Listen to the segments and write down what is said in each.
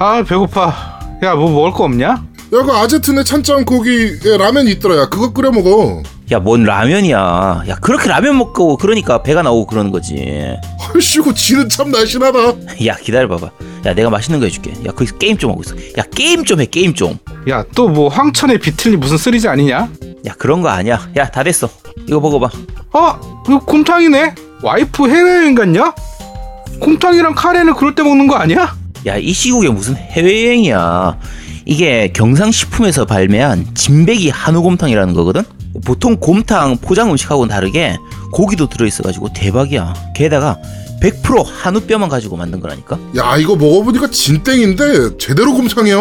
아 배고파. 야 뭐 먹을 거 없냐? 야, 그 아제트네 찬장 고기 에, 라면 있더라. 야, 그거 끓여 먹어. 야, 뭔 라면이야. 야, 그렇게 라면 먹고 그러니까 배가 나오고 그러는 거지. 얼씨구 지는 참 날씬하다. 야, 기다려봐봐. 야, 내가 맛있는 거 해줄게. 야, 거기서 게임 좀 하고 있어. 야, 게임 좀 해, 게임 좀. 야 또 뭐 황천의 비틀리 무슨 쓰리지 아니냐? 야, 그런 거 아니야. 야, 다 됐어. 이거 먹어봐. 어? 이거 곰탕이네? 와이프 해외여행 갔냐? 곰탕이랑 카레는 그럴 때 먹는 거 아니야? 야, 이 시국에 무슨 해외여행이야. 이게 경상식품에서 발매한 진백이 한우곰탕이라는 거거든? 보통 곰탕 포장 음식하고는 다르게 고기도 들어있어가지고 대박이야. 게다가 100% 한우뼈만 가지고 만든 거라니까? 야, 이거 먹어보니까 진땡인데 제대로 곰탕이야.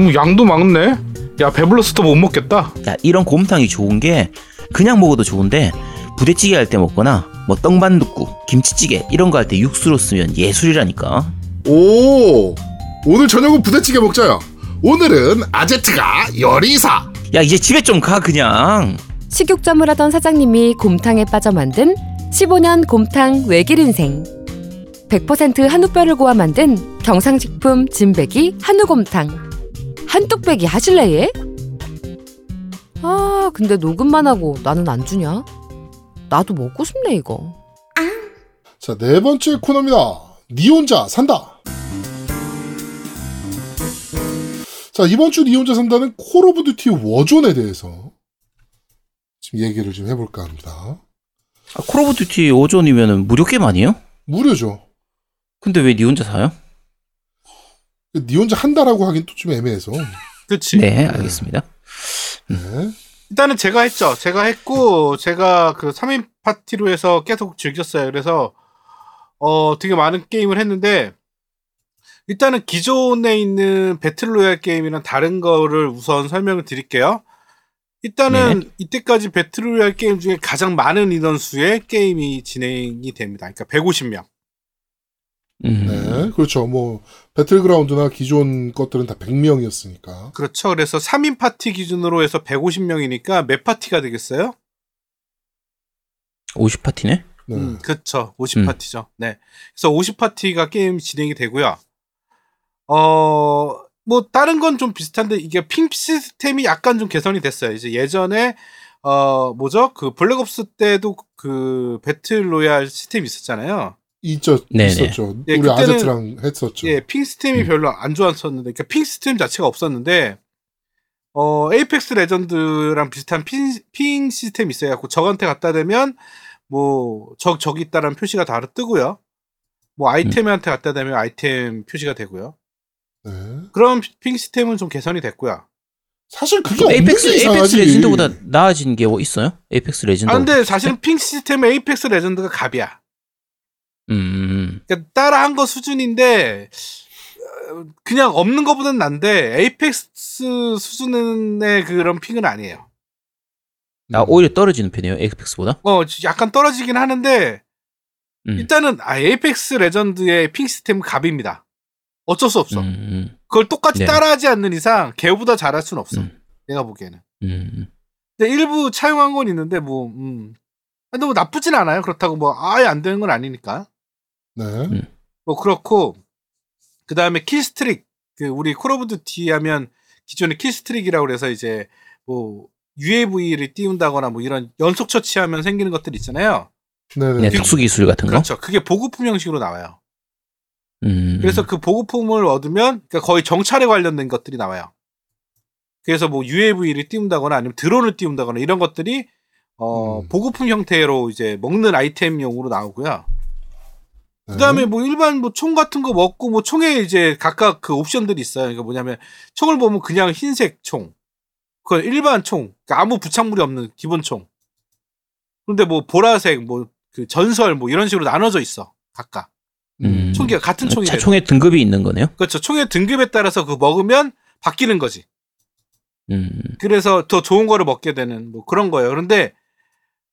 음, 양도 많네. 야 배불러서 더못 먹겠다. 야, 이런 곰탕이 좋은 게 그냥 먹어도 좋은데 부대찌개 할 때 먹거나 뭐 떡반둣국, 김치찌개 이런 거 할 때 육수로 쓰면 예술이라니까. 오, 오늘 저녁은 부대찌개 먹자야. 오늘은 아제트가 요리사. 야, 이제 집에 좀 가 그냥. 식육점을 하던 사장님이 곰탕에 빠져 만든 15년 곰탕 외길 인생. 100% 한우뼈를 고아 만든 경상식품 진백이 한우곰탕. 한뚝배기 하실래 얘? 아 근데 녹음만 하고 나는 안 주냐? 나도 먹고 싶네 이거. 자, 네 번째 코너입니다. 니 혼자 산다. 자, 이번 주 니 혼자 산다는 콜 오브 듀티 워존에 대해서 지금 얘기를 좀 해볼까 합니다. 아, 콜 오브 듀티 워존이면은 무료 게임 아니에요? 무료죠. 근데 왜 니 혼자 사요? 니 혼자 한다라고 하긴 또 좀 애매해서. 그렇지. 네, 알겠습니다. 네. 일단은 제가 했죠. 제가 했고 제가 그 3인 파티로 해서 계속 즐겼어요. 그래서 어 되게 많은 게임을 했는데 일단은 기존에 있는 배틀로얄 게임이랑 다른 거를 우선 설명을 드릴게요. 일단은 이때까지 배틀로얄 게임 중에 가장 많은 인원수의 게임이 진행이 됩니다. 그러니까 150명. 음. 네. 그렇죠. 뭐, Battleground나 기존 것들은 다 100명이었으니까. 그렇죠. 그래서 3인 파티 기준으로 해서 150명이니까 몇 파티가 되겠어요? 50파티네? 네. 음, 그렇죠. 50 음. 파티죠. 네. 그래서 50 파티가 게임 진행이 되고요. 어, 뭐 다른 건 좀 비슷한데 이게 ping 시스템이 약간 좀 개선이 됐어요. 이제 예전에 어 뭐죠? 그 Black Ops 때도 그 battle royale 시스템이 있었잖아요. 있죠. 네네. 있었죠. 예, 우리 아제트랑 했었죠. 예, ping 시스템이 음. 별로 안 좋았었는데, 그러니까 ping 시스템 자체가 없었는데, 어, Apex Legend랑 비슷한 ping, ping 시스템이 있어갖고, 적한테 갖다 대면, 뭐, 적, 적이 있다라는 표시가 바로 뜨고요. 뭐, 아이템한테 갖다 대면 아이템 표시가 되고요. 네. 그런 ping 시스템은 좀 개선이 됐고요. 사실 그게 Apex, 게 Apex. Legend보다 나아진 게 뭐 있어요? Apex Legend. 아, 근데 사실은 ping 시스템은 Apex Legend가 갑이야. 음. 그러니까 따라한 거 수준인데, 어, 그냥 없는 것보다는 나은데, Apex 수준의 그런 ping은 아니에요. 아, 오히려 떨어지는 편이에요, Apex보다? 어, 약간 떨어지긴 하는데, 음. 일단은, 아, Apex Legend의 ping 시스템은 갑입니다. 어쩔 수 없어. 음, 그걸 똑같이 네. 따라하지 않는 이상, 걔보다 잘할 수는 없어. 음. 내가 보기에는. 음. 근데 일부 차용한 건 있는데, 뭐, 음. 근데 뭐 나쁘진 않아요. 그렇다고 뭐, 아예 안 되는 건 아니니까. 네. 뭐, 그렇고, 그 다음에 killstreak. 그, 우리 Call of Duty 하면, 기존에 killstreak이라고 그래서 이제, 뭐, UAV를 띄운다거나 뭐 이런 연속 처치하면 생기는 것들 있잖아요. 네네. 네, 특수 기술 같은 거? 그렇죠. 그게 보급품 형식으로 나와요. 음. 그래서 그 보급품을 얻으면 그러니까 거의 정찰에 관련된 것들이 나와요. 그래서 뭐 UAV를 띄운다거나 아니면 드론을 띄운다거나 이런 것들이 어 음. 보급품 형태로 이제 먹는 아이템용으로 나오고요. 네. 그다음에 뭐 일반 뭐 총 같은 거 먹고 뭐 총에 이제 각각 그 옵션들이 있어요. 그러니까 뭐냐면 총을 보면 그냥 흰색 총, 그 일반 총, 그러니까 아무 부착물이 없는 기본 총. 그런데 뭐 보라색, 뭐 그 전설 뭐 이런 식으로 나눠져 있어 각각 음. 총기가 같은 총이 차 총에 등급이 있는 거네요? 그렇죠. 총의 등급에 따라서 그 먹으면 바뀌는 거지. 음. 그래서 더 좋은 거를 먹게 되는 뭐 그런 거예요. 그런데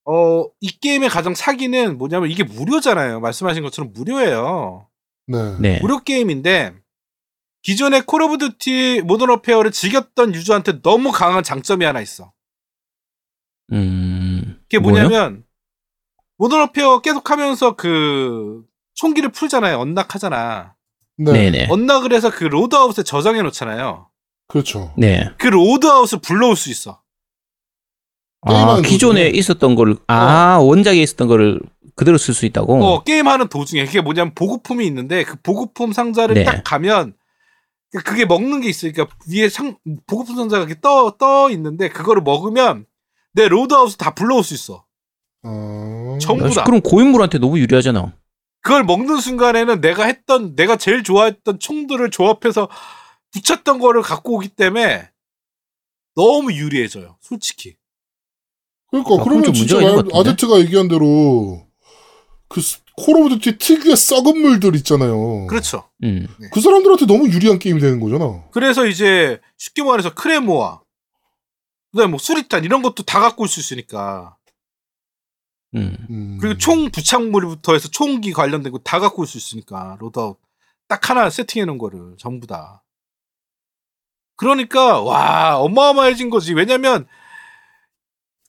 어, 이 게임의 가장 사기는 뭐냐면 이게 무료잖아요. 말씀하신 것처럼 무료예요. 네. 네. 무료 게임인데 기존의 Call of Duty Modern Warfare를 즐겼던 유저한테 너무 강한 장점이 하나 있어. 음. 그게 뭐요? 뭐냐면 Modern Warfare 계속 하면서 그 총기를 풀잖아요. unlock하잖아. 네. 네네. unlock을 해서 그 loadout에 저장해 놓잖아요. 그렇죠. 네. 그 loadout을 불러올 수 있어. 아, 기존에 도중에? 있었던 거를, 아, 원작에 있었던 거를 그대로 쓸 수 있다고? 어, 게임하는 도중에 그게 뭐냐면 보급품이 있는데 그 보급품 상자를 네. 딱 가면 그게 먹는 게 있으니까 위에 상 보급품 상자가 이렇게 떠, 떠 있는데 그거를 먹으면 내 loadout을 다 불러올 수 있어. 어... 전부 야, 다. 그럼 고인물한테 너무 유리하잖아. 그걸 먹는 순간에는 내가 했던 내가 제일 좋아했던 총들을 조합해서 붙였던 거를 갖고 오기 때문에 너무 유리해져요. 솔직히. 그러니까 아, 그러면 진짜 아-? 아제트가 얘기한 대로 그 Call of Duty 특유의 썩은 물들 있잖아요. 그렇죠. 음. 그 사람들한테 너무 유리한 게임이 되는 거잖아. 그래서 이제 쉽게 말해서 크레모아 그다음에 뭐 수류탄 이런 것도 다 갖고 올수 있으니까 음. 음. 그리고 총 부착물부터 해서 총기 관련된 거 다 갖고 올 수 있으니까 loadout 딱 하나 세팅해 놓은 거를 전부 다 그러니까 와 어마어마해진 거지 왜냐면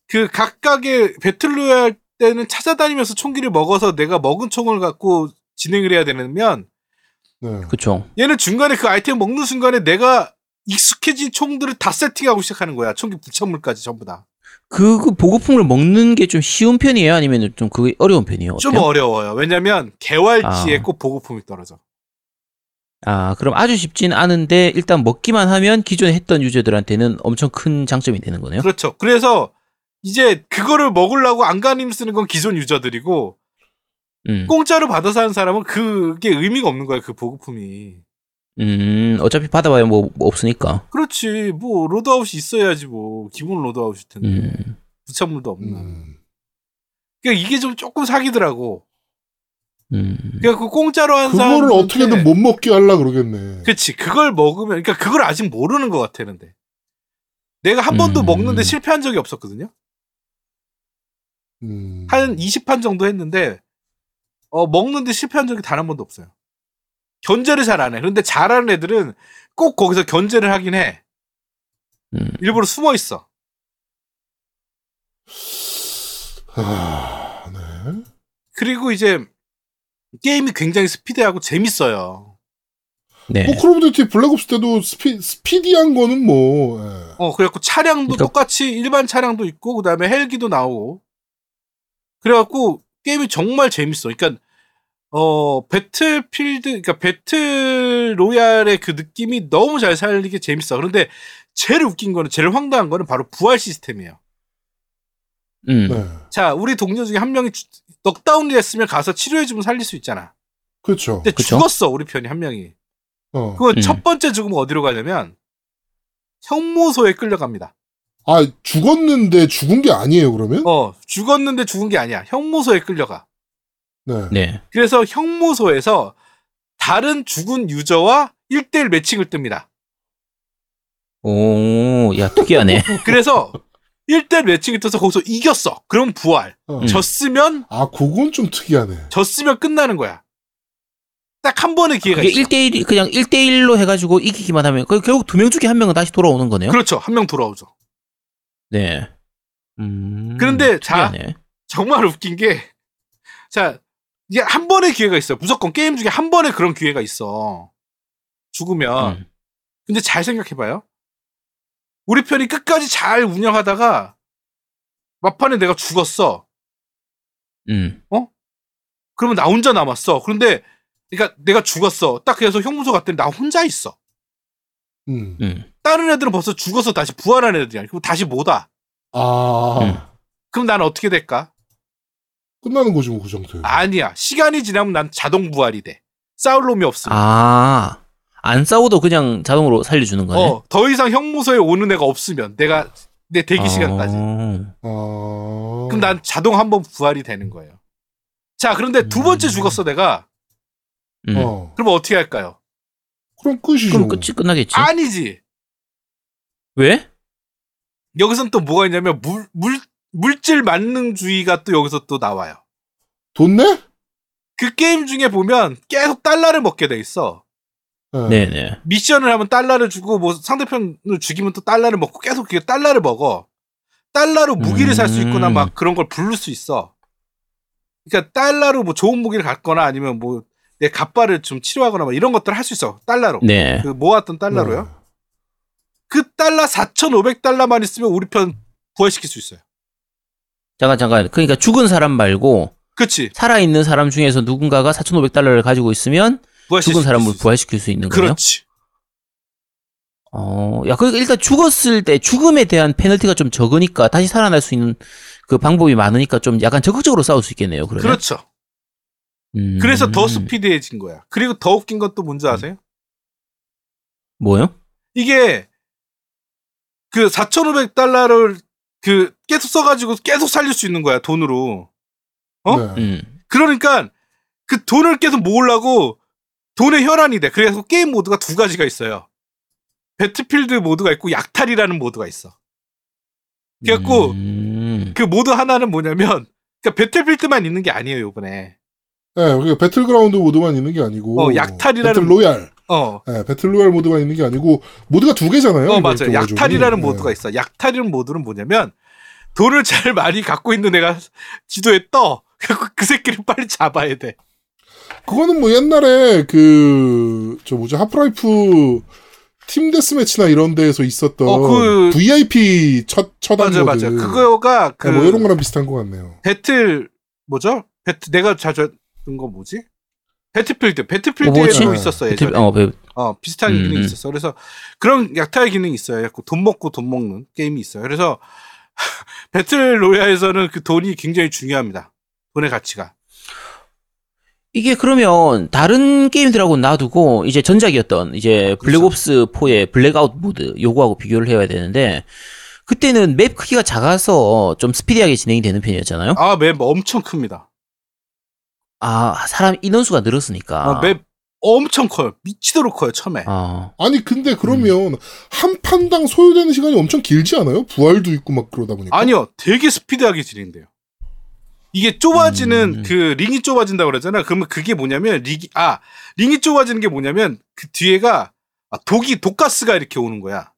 그 각각의 battle royale 때는 찾아다니면서 총기를 먹어서 내가 먹은 총을 갖고 진행을 해야 되면 네. 그쵸. 얘는 중간에 그 아이템 먹는 순간에 내가 익숙해진 총들을 다 세팅하고 시작하는 거야 총기 부착물까지 전부 다 그, 그 보급품을 먹는 게 좀 쉬운 편이에요? 아니면 좀 그게 어려운 편이에요? 좀 어때요? 어려워요. 왜냐면 개활지에 아. 꼭 보급품이 떨어져. 아, 그럼 아주 쉽진 않은데 일단 먹기만 하면 기존에 했던 유저들한테는 엄청 큰 장점이 되는 거네요? 그렇죠. 그래서 이제 그거를 먹으려고 안간힘 쓰는 건 기존 유저들이고 음. 공짜로 받아서 하는 사람은 그게 의미가 없는 거야. 그 보급품이. 음, 어차피 받아봐야 뭐, 뭐 없으니까. 그렇지. 뭐 loadout이 있어야지 뭐 기본 loadout일 텐데 음. 부착물도 없나. 음. 그러니까 이게 좀 조금 사기더라고. 음. 그러니까 그 공짜로 한 사람 그거를 어떻게든 못 먹게 하려 그러겠네. 그치. 그걸 먹으면 그러니까 그걸 아직 모르는 것 같았는데. 내가 한 번도 음. 먹는데 실패한 적이 없었거든요. 음. 한 20판 정도 했는데 어 먹는데 실패한 적이 단 한 번도 없어요. 견제를 잘 안 해. 그런데 잘하는 애들은 꼭 거기서 견제를 하긴 해. 음. 일부러 숨어 있어. 아, 네. 그리고 이제 게임이 굉장히 스피드하고 재밌어요. 네. 뭐 Call of Duty Black Ops 때도 스피, 스피디한 거는 뭐 예. 어 그래갖고 차량도 그러니까- 똑같이 일반 차량도 있고 그다음에 헬기도 나오고 그래갖고 게임이 정말 재밌어. 그러니까 어 배틀필드 그러니까 배틀 로얄의 그 느낌이 너무 잘 살리게 재밌어. 그런데 제일 웃긴 거는 제일 황당한 거는 바로 부활 시스템이에요. 음. 네. 자, 우리 동료 중에 한 명이 주- 넉다운이 됐으면 가서 치료해주면 살릴 수 있잖아. 그렇죠. 근데 그쵸? 죽었어, 우리 편이 한 명이. 어. 그건 음. 첫 번째 죽으면 어디로 가냐면 형무소에 끌려갑니다. 아 죽었는데 죽은 게 아니에요 그러면? 어, 죽었는데 죽은 게 아니야. 형무소에 끌려가. 네. 네. 그래서 형무소에서 다른 죽은 유저와 1대1 매칭을 뜹니다. 오, 야, 특이하네. 그래서 1대1 매칭이 떠서 거기서 이겼어. 그럼 부활. 어. 음. 졌으면, 아 그건 좀 특이하네. 졌으면 끝나는 거야. 딱 한 번의 기회가 있어. 1대1, 그냥 1대1로 해가지고 이기기만 하면, 그 결국 두 명 중에 한 명은 다시 돌아오는 거네요? 그렇죠. 한 명 돌아오죠. 네. 음. 그런데 자, 특이하네. 정말 웃긴 게, 자, 이게 한 번의 기회가 있어요. 무조건 게임 중에 한 번의 그런 기회가 있어. 죽으면. 음. 근데 잘 생각해봐요. 우리 편이 끝까지 잘 운영하다가, 막판에 내가 죽었어. 음. 그러면 나 혼자 남았어. 그런데, 그러니까 내가 죽었어. 딱 그래서 형무소 갔더니 나 혼자 있어. 음. 음. 다른 애들은 벌써 죽어서 다시 부활한 애들이야. 그럼 다시 못 와. 아 음. 그럼 난 어떻게 될까? 끝나는 거지 뭐그 정도에. 아니야. 시간이 지나면 난 자동 부활이 돼. 싸울 놈이 없으면. 아, 안 싸워도 그냥 자동으로 살려주는 거네. 어, 더 이상 형무소에 오는 애가 없으면 내가 내 대기 시간까지. 어. 아. 그럼 난 자동 한 번 부활이 되는 거예요. 자, 그런데 두 번째 음. 죽었어 내가. 음. 어. 그럼 어떻게 할까요? 그럼 끝이죠. 그럼 끝이 끝나겠지. 아니지. 왜? 여기선 또 뭐가 있냐면 물, 물, 물질 만능주의가 또 여기서 또 나와요. 돈 내? 그 게임 중에 보면 계속 달러를 먹게 돼 있어. 네. 네네. 미션을 하면 달러를 주고 뭐 상대편을 죽이면 또 달러를 먹고 계속 그게 달러를 먹어. 달러로 무기를 살수 있거나 음. 막 그런 걸 부를 수 있어. 그러니까 달러로 뭐 좋은 무기를 갖거나 아니면 뭐 내 갑바를 좀 치료하거나 막 이런 것들을 할 수 있어. 달러로. 네. 그 모았던 달러로요. 네. 그 달러 4,500달러만 있으면 우리 편 부활시킬 수 있어요. 잠깐 잠깐. 그러니까 죽은 사람 말고 그치? 살아 있는 사람 중에서 누군가가 4,500달러를 가지고 있으면 죽은 수 사람을. 부활시킬 수 있는 거예요. 그렇지. 어, 야, 그러니까 일단 죽었을 때 죽음에 대한 페널티가 좀 적으니까 다시 살아날 수 있는 그 방법이 많으니까 좀 약간 적극적으로 싸울 수 있겠네요. 그러면. 그렇죠. 음. 그래서 더 스피디해진 거야. 그리고 더 웃긴 건 또 뭔지 아세요? 뭐요? 이게 그 4,500달러를 그 계속 써가지고 계속 살릴 수 있는 거야 돈으로. 어? 네. 음. 그러니까 그 돈을 계속 모으려고 돈의 혈안이 돼. 그래서 게임 모드가 두 가지가 있어요. 배틀필드 모드가 있고 약탈이라는 모드가 있어. 그래갖고 음. 그 모드 하나는 뭐냐면 그러니까 Battlefield만 있는 게 아니에요 이번에. 네, 그러니까 Battleground 모드만 있는 게 아니고 어, 약탈이라는- battle royale, 어, 네, battle royale 모드만 있는 게 아니고 모드가 두 개잖아요. 어 맞아요. 또 약탈이라는 버전이. 모드가 있어. 약탈이라는 모드는 뭐냐면 돈을 잘 많이 갖고 있는 애가 지도에 떠. 그 새끼를 빨리 잡아야 돼. 그거는 뭐 옛날에 그, 저 뭐지, Half-Life team deathmatch나 이런 데에서 있었던 어, 그- VIP 첫, 처단 맞아요, 모드. 맞아요. 그거가 그 네, 뭐 이런 거랑 비슷한 것 같네요. 배틀 뭐죠? 배틀 내가 자주 했던 거 뭐지? Battlefield. Overwatch? Battlefield에도 있었어 예전에. Battle- 어, 배- 어, 비슷한 음, 기능이 음. 있었어. 그래서 그런 약탈 기능이 있어요. 약간 돈 먹고 돈 먹는 게임이 있어요. 그래서 battle royale에서는 그 돈이 굉장히 중요합니다. 돈의 가치가. 이게 그러면 다른 게임들하고 놔두고 이제 전작이었던 이제 Black Ops 4의 블랙아웃 모드 요거하고 비교를 해야 되는데 그때는 맵 크기가 작아서 좀 스피디하게 진행이 되는 편이었잖아요. 아, 맵 엄청 큽니다. 아, 사람 인원수가 늘었으니까. 아, 맵 엄청 커요. 미치도록 커요, 처음에. 아, 아니, 근데 그러면 한 판당 소요되는 시간이 엄청 길지 않아요? 부활도 있고 막 그러다 보니까. 아니요, 되게 스피드하게 진행돼요. 이게 좁아지는 음. 그 링이 좁아진다 고 그러잖아. 그러면 그게 뭐냐면 링이 아 링이 좁아지는 게 뭐냐면 그 뒤에가 아, 독이 독가스가 이렇게 오는 거야.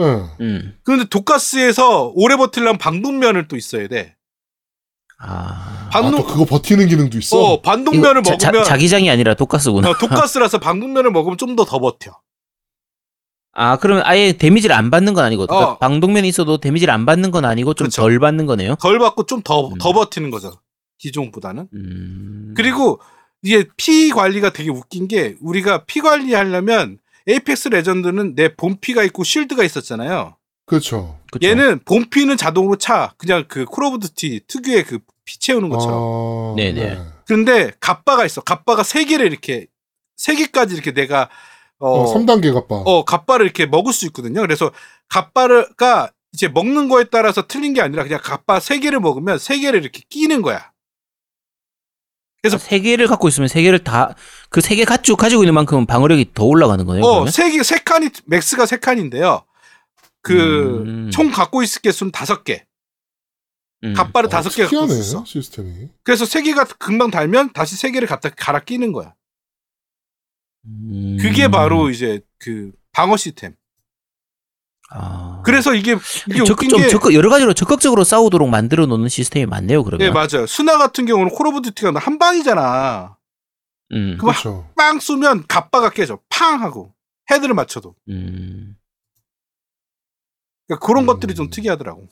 예. 음. 그런데 독가스에서 오래 버틸려면 방독면을 또 있어야 돼. 아. 아, 방독 또 그거 버티는 기능도 있어? 어 방독면을 이거 자, 먹으면 자기장이 아니라 독가스구나. 어, 독가스라서 방독면을 먹으면 좀 더 더 버텨. 아, 그러면 아예 데미지를 안 받는 건 아니고 그러니까 어. 방독면이 있어도 데미지를 안 받는 건 아니고 좀 그렇죠. 덜 받는 거네요. 덜 받고 좀더더 음. 버티는 거죠. 기종보다는. 음. 그리고 이게 피 관리가 되게 웃긴 게 우리가 피 관리하려면 Apex Legend는 내 본피가 있고 쉴드가 있었잖아요. 그렇죠. 그쵸? 얘는 본피는 자동으로 차. 그냥 그 Call of Duty 특유의 그 피 채우는 것처럼. 아, 네네. 그런데 갑바가 있어. 갑바가 세 개를 이렇게 세 개까지 이렇게 내가 어, 어, 3단계 갑바. 어 갑바를 이렇게 먹을 수 있거든요. 그래서 갑바가 이제 먹는 거에 따라서 틀린 게 아니라 그냥 갑바 세 개를 먹으면 세 개를 이렇게 끼는 거야. 그래서 세 개를 갖고 있으면 세 개를 다 그 세 개 가지고 가지고 있는 만큼 방어력이 더 올라가는 거네요. 어? 세 개, 세 칸이, 맥스가 세 칸인데요. 그, 음. 총 갖고 있을 개수는 다섯 개. 음. 갑바를 어, 다섯 개 갖고 있어. 시스템이. 그래서 세 개가 금방 달면 다시 세 개를 갖다 갈아 끼는 거야. 음. 그게 바로 이제 그 방어 시스템. 아. 그래서 이게, 이게 적극 웃긴 좀 게. 적극 여러 가지로 적극적으로 싸우도록 만들어 놓는 시스템이 많네요. 그러면. 네, 맞아요. 스나 같은 경우는 Call of Duty가 한 방이잖아. 음. 그거 그렇죠. 빵 쏘면 갑바가 깨져. 팡! 하고. 헤드를 맞춰도. 음. 그러니까 그런 음. 것들이 좀 특이하더라고.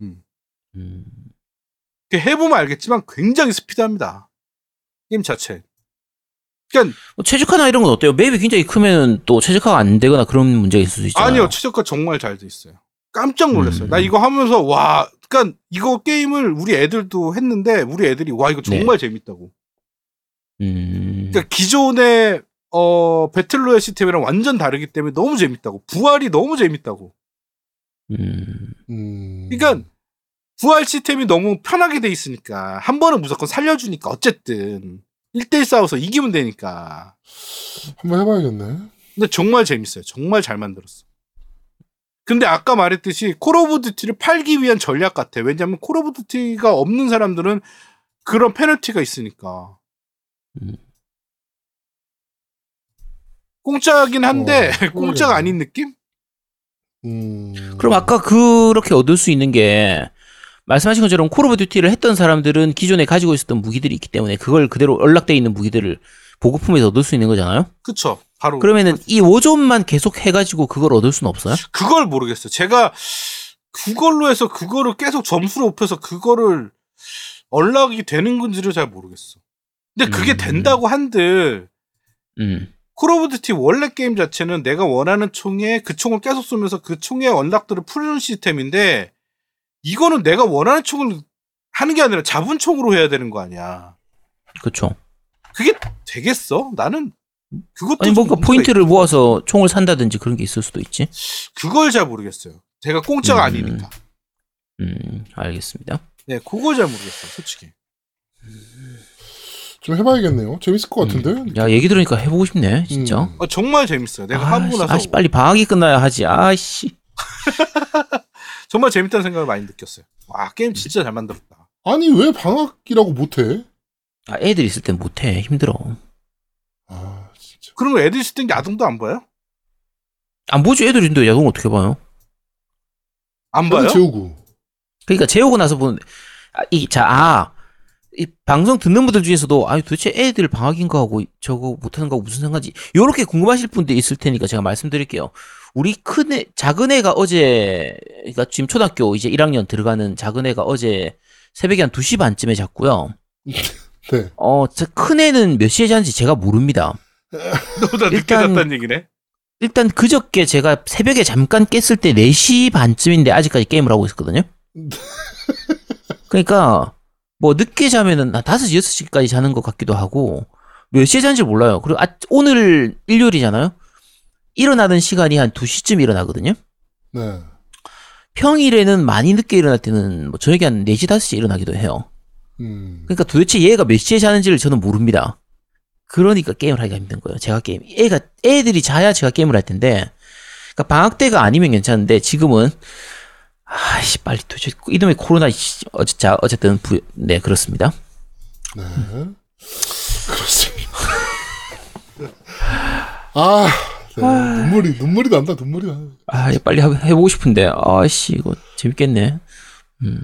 음. 그 해보면 알겠지만 굉장히 스피드합니다. 게임 자체. 그러니까 뭐 최적화나 이런 건 어때요? 맵이 굉장히 크면 또 최적화가 안 되거나 그런 문제가 있을 수 있잖아요. 아니요, 최적화가 정말 잘 돼 있어요. 깜짝 놀랐어요. 음. 나 이거 하면서 와, 그러니까 이거 게임을 우리 애들도 했는데 우리 애들이 와 이거 정말 재밌다고. 음. 그러니까 기존의 어 배틀로얄 시스템이랑 완전 다르기 때문에 너무 재밌다고. 부활이 너무 재밌다고. 음. 음. 그러니까 부활 시스템이 너무 편하게 돼 있으니까 한 번은 무조건 살려주니까 어쨌든 1대1 싸워서 이기면 되니까. 한번 해봐야겠네. 근데 정말 재밌어요. 정말 잘 만들었어. 근데 아까 말했듯이 Call of Duty를 팔기 위한 전략 같아. 왜냐면 Call of Duty가 없는 사람들은 그런 페널티가 있으니까. 음. 공짜긴 한데 어, 공짜가. 아닌 느낌? 음. 그럼 아까 그렇게 얻을 수 있는 게 말씀하신 것처럼 Call of Duty를 했던 사람들은 기존에 가지고 있었던 무기들이 있기 때문에 그걸 그대로 unlock돼 있는 무기들을 보급품에서 얻을 수 있는 거잖아요. 그쵸. 바로. 그러면은 이 Warzone만 계속 해가지고 그걸 얻을 수는 없어요? 그걸 모르겠어요. 제가 그걸로 해서 그거를 계속 점수를 높여서 그거를 unlock이 되는 건지를 잘 모르겠어. 근데 그게 음. 된다고 한들 음. Call of Duty 원래 게임 자체는 내가 원하는 총에 그 총을 계속 쏘면서 그 총의 unlock들을 푸는 시스템인데 이거는 내가 원하는 총을 하는 게 아니라 잡은 총으로 해야 되는 거 아니야. 그쵸. 그게 되겠어? 나는 그것도 아니, 좀 뭔가 포인트를 있- 모아서 총을 산다든지 그런 게 있을 수도 있지. 그걸 잘 모르겠어요. 제가 공짜가 음. 아니니까. 음, 알겠습니다. 네, 그거 잘 모르겠어, 솔직히. 좀 해봐야겠네요. 재밌을 것 같은데. 음. 야, 얘기 들으니까 해보고 싶네, 진짜. 음. 어, 정말 재밌어요. 내가 하고 아씨, 나서 아씨, 빨리 방학이 끝나야 하지. 아씨. 정말 재밌다는 생각을 많이 느꼈어요. 와, 게임 진짜 잘 만들었다. 아니 왜 방학이라고 못해? 아, 애들 있을 땐 못해. 힘들어. 아 진짜. 그런 거 애들 있을 땐 야동도 안 봐요? 안 보지, 애들 있는데 야동 어떻게 봐요? 안 봐요? 재우고. 그러니까 재우고 나서 보는, 아, 이, 자, 아, 이 방송 듣는 분들 중에서도, 아 도대체 애들 방학인가 하고 저거 못하는 거하고 무슨 상관지, 요렇게 궁금하실 분들 있을 테니까 제가 말씀드릴게요. 우리 큰 애, 작은 애가 어제, 그러니까 지금 초등학교 이제 1학년 들어가는 작은 애가 어제 새벽에 한 2시 반쯤에 잤고요. 네. 어, 저큰 애는 몇 시에 자는지 제가 모릅니다. 너보다 늦게 일단- 잤다는 얘기네? 일단 그저께 제가 새벽에 잠깐 깼을 때 4시 반쯤인데 아직까지 게임을 하고 있었거든요. 그러니까 뭐 늦게 자면은 한 5시, 6시까지 자는 것 같기도 하고 몇 시에 자는지 몰라요. 그리고 아, 오늘 일요일이잖아요. 일어나는 시간이 한 2시쯤 일어나거든요. 네. 평일에는 많이 늦게 일어날 때는 뭐 저녁에 한 4시, 5시에 일어나기도 해요. 음. 그러니까 도대체 얘가 몇 시에 자는지를 저는 모릅니다. 그러니까 게임을 하기가 힘든 거예요. 제가 게임. 애가, 애들이 자야 제가 게임을 할 텐데, 그러니까 방학 때가 아니면 괜찮은데, 지금은, 아씨, 빨리 도대체, 이놈의 코로나, 씨, 어째, 자, 어쨌든, 부, 네, 그렇습니다. 네. 그렇습니다. 아, 네. 눈물이 눈물이 난다. 눈물이 나. 아, 빨리 하- 해보고 싶은데, 아씨, 이거 재밌겠네. 네.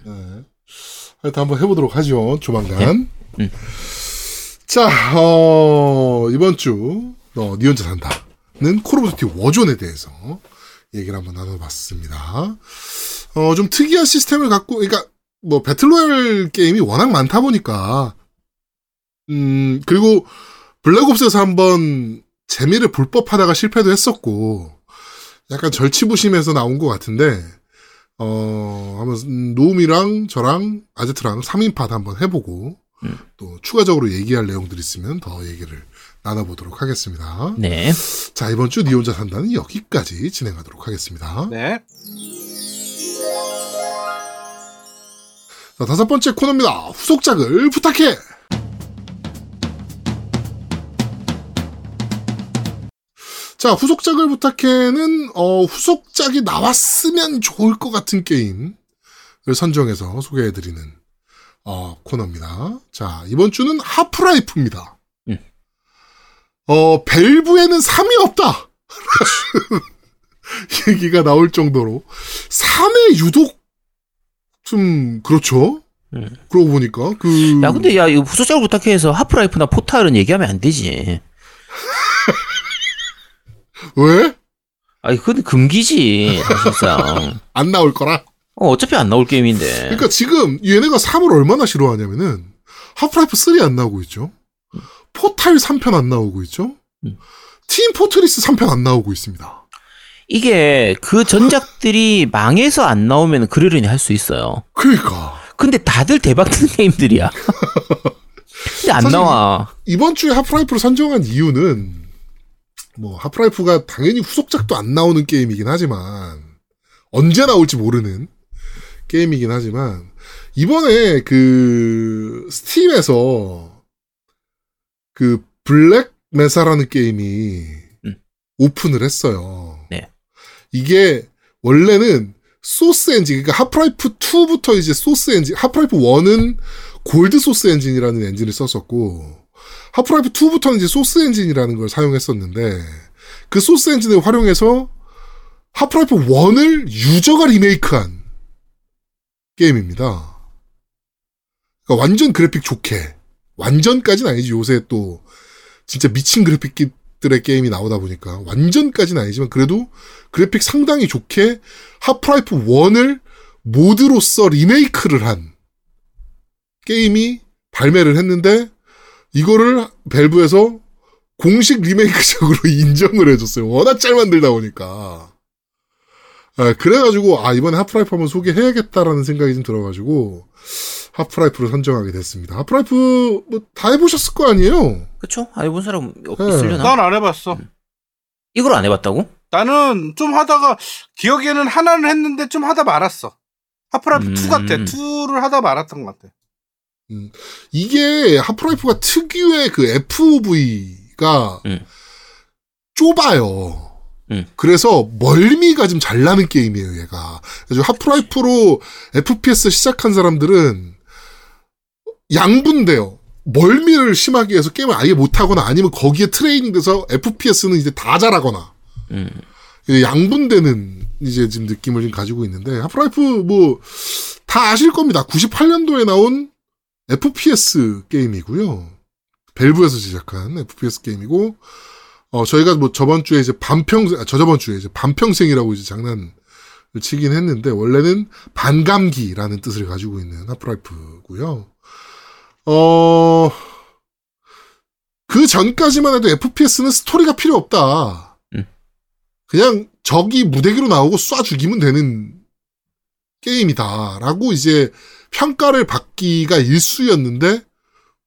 하여튼 한번 해보도록 하죠. 조만간. 음. 자, 어, 이번 주, 어, 니 혼자 산다는 Call of Duty Warzone에 대해서 얘기를 한번 나눠봤습니다. 어, 좀 특이한 시스템을 갖고, 그러니까, 뭐, 배틀로얄 게임이 워낙 많다 보니까, 음, 그리고 블랙옵스에서 한번 재미를 불법하다가 실패도 했었고, 약간 절치부심에서 나온 것 같은데, 어, 한번 음, 노움이랑 저랑 아제트랑 3인팟 한번 해보고 음. 또 추가적으로 얘기할 내용들 있으면 더 얘기를 나눠보도록 하겠습니다. 네. 자 이번 주 니 혼자 산다는 여기까지 진행하도록 하겠습니다. 네. 자 다섯 번째 코너입니다. 후속작을 부탁해. 자 후속작을 부탁해는 어, 후속작이 나왔으면 좋을 것 같은 게임을 선정해서 소개해드리는 어, 코너입니다. 자 이번 주는 하프라이프입니다. 음. 어 벨브에는 3이 없다. 얘기가 나올 정도로 3에 유독 좀 그렇죠. 음. 그러고 보니까 그 야, 근데 야, 이거 후속작을 부탁해서 하프라이프나 포탈은 얘기하면 안 되지. 왜? 아니, 그건 금기지, 사실상. 안 나올 거라. 어, 어차피 안 나올 게임인데. 그러니까 지금 얘네가 3을 얼마나 싫어하냐면은 하프라이프 3안 나오고 있죠. 포탈 3편 안 나오고 있죠. 음. Team Fortress 3편 안 나오고 있습니다. 이게 그 전작들이 망해서 안 나오면 그러려니 할 수 있어요. 그러니까 근데 다들 대박 뜬 게임들이야. 근데 안 나와. 이번 주에 Half-Life를 선정한 이유는 뭐 Half-Life가 당연히 후속작도 안 나오는 게임이긴 하지만 언제 나올지 모르는 게임이긴 하지만 이번에 그 Steam에서 그 Black Mesa라는 게임이 음. 오픈을 했어요. 네. 이게 원래는 소스 엔진 그러니까 Half-Life 2부터 이제 소스 엔진 Half-Life 1은 GoldSource 엔진이라는 엔진을 썼었고 Half-Life 2부터는 이제 소스 엔진이라는 걸 사용했었는데 그 소스 엔진을 활용해서 Half-Life 1을 유저가 리메이크한 게임입니다. 그러니까 완전 그래픽 좋게 완전까지는 아니지 요새 또 진짜 미친 그래픽들의 게임이 나오다 보니까 완전까지는 아니지만 그래도 그래픽 상당히 좋게 Half-Life 1을 모드로서 리메이크를 한 게임이 발매를 했는데 이거를 Valve에서 공식 리메이크적으로 인정을 해줬어요. 워낙 잘 만들다 보니까. 아, 그래가지고 아 이번에 Half-Life 한번 소개해야겠다라는 생각이 좀 들어가지고 Half-Life를 선정하게 됐습니다. Half-Life 뭐 다 해보셨을 거 아니에요? 그쵸? 안 해본 사람 없- 네. 있으려나? 난 안 해봤어. 이걸 안 해봤다고? 나는 좀 하다가 기억에는 하나는 했는데 좀 하다 말았어. Half-Life 음. 2 같아. 2를 하다 말았던 것 같아. 이게 Half-Life가 특유의 그 FOV가 음. 좁아요. 음. 그래서 멀미가 좀 잘 나는 게임이에요, 얘가. 그래서 하프라이프로 FPS 시작한 사람들은 양분돼요. 멀미를 심하게 해서 게임을 아예 못하거나 아니면 거기에 트레이닝 돼서 FPS는 이제 다 잘하거나 음. 양분되는 이제 지금 느낌을 좀 가지고 있는데 하프라이프 뭐 다 아실 겁니다. 98년도에 나온 FPS 게임이고요. 벨브에서 제작한 FPS 게임이고 어 저희가 뭐 저번 주에 이제 반평생 아, 저저번 주에 이제 반평생이라고 이제 장난을 치긴 했는데 원래는 반감기라는 뜻을 가지고 있는 하프라이프고요. 어. 그 전까지만 해도 FPS는 스토리가 필요 없다. 음. 그냥 적이 무대기로 나오고 쏴 죽이면 되는 게임이다라고 이제 평가를 받기가 일쑤였는데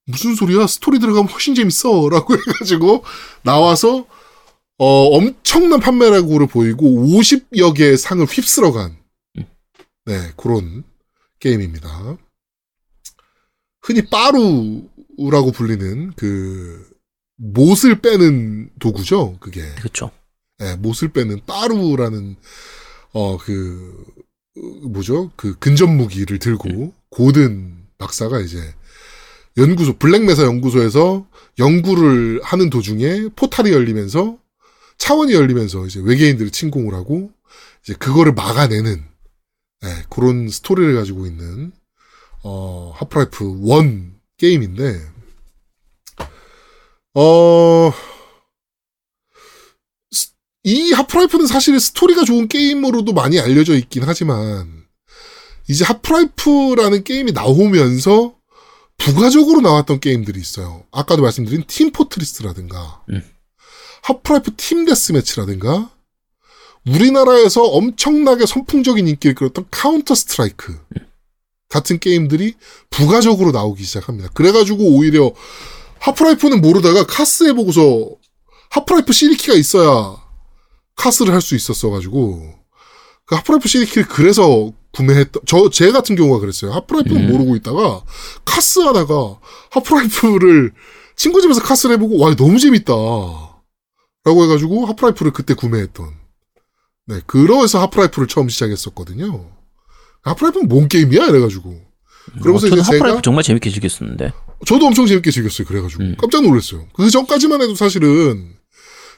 무슨 소리야 스토리 들어가면 훨씬 재밌어라고 해가지고 나와서 어 엄청난 판매량으로 보이고 50여 개의 상을 휩쓸어간 네 그런 게임입니다. 흔히 빠루라고 불리는 그 못을 빼는 도구죠 그게. 그쵸. 예, 못을 빼는 빠루라는 어 그 뭐죠? 그 근접 무기를 들고 고든 박사가 이제 연구소 블랙메사 연구소에서 연구를 하는 도중에 포탈이 열리면서 차원이 열리면서 이제 외계인들을 침공을 하고 이제 그거를 막아내는 예, 그런 스토리를 가지고 있는 어 Half-Life 1 게임인데 어 이 Half-Life는 사실 스토리가 좋은 게임으로도 많이 알려져 있긴 하지만 이제 Half-Life라는 게임이 나오면서 부가적으로 나왔던 게임들이 있어요. 아까도 말씀드린 팀 포트리스라든가 음. 하프라이프 team deathmatch라든가 우리나라에서 엄청나게 선풍적인 인기를 끌었던 카운터 스트라이크 같은 게임들이 부가적으로 나오기 시작합니다. 그래가지고 오히려 하프라이프는 모르다가 카스 해보고서 하프라이프 CD키가 있어야 카스를 할 수 있었어가지고 그 하프라이프 CD키를 그래서 구매했던 저 제 같은 경우가 그랬어요. 하프라이프는 음. 모르고 있다가 카스 하다가 하프라이프를 친구 집에서 카스를 해보고 와 너무 재밌다. 라고 해가지고 하프라이프를 그때 구매했던. 네, 그러해서 하프라이프를 처음 시작했었거든요. 하프라이프는 뭔 게임이야? 이래가지고. 저는 이제 제가- 정말 재밌게 즐겼었는데. 저도 엄청 재밌게 즐겼어요. 그래가지고. 음. 깜짝 놀랐어요. 그 전까지만 해도 사실은,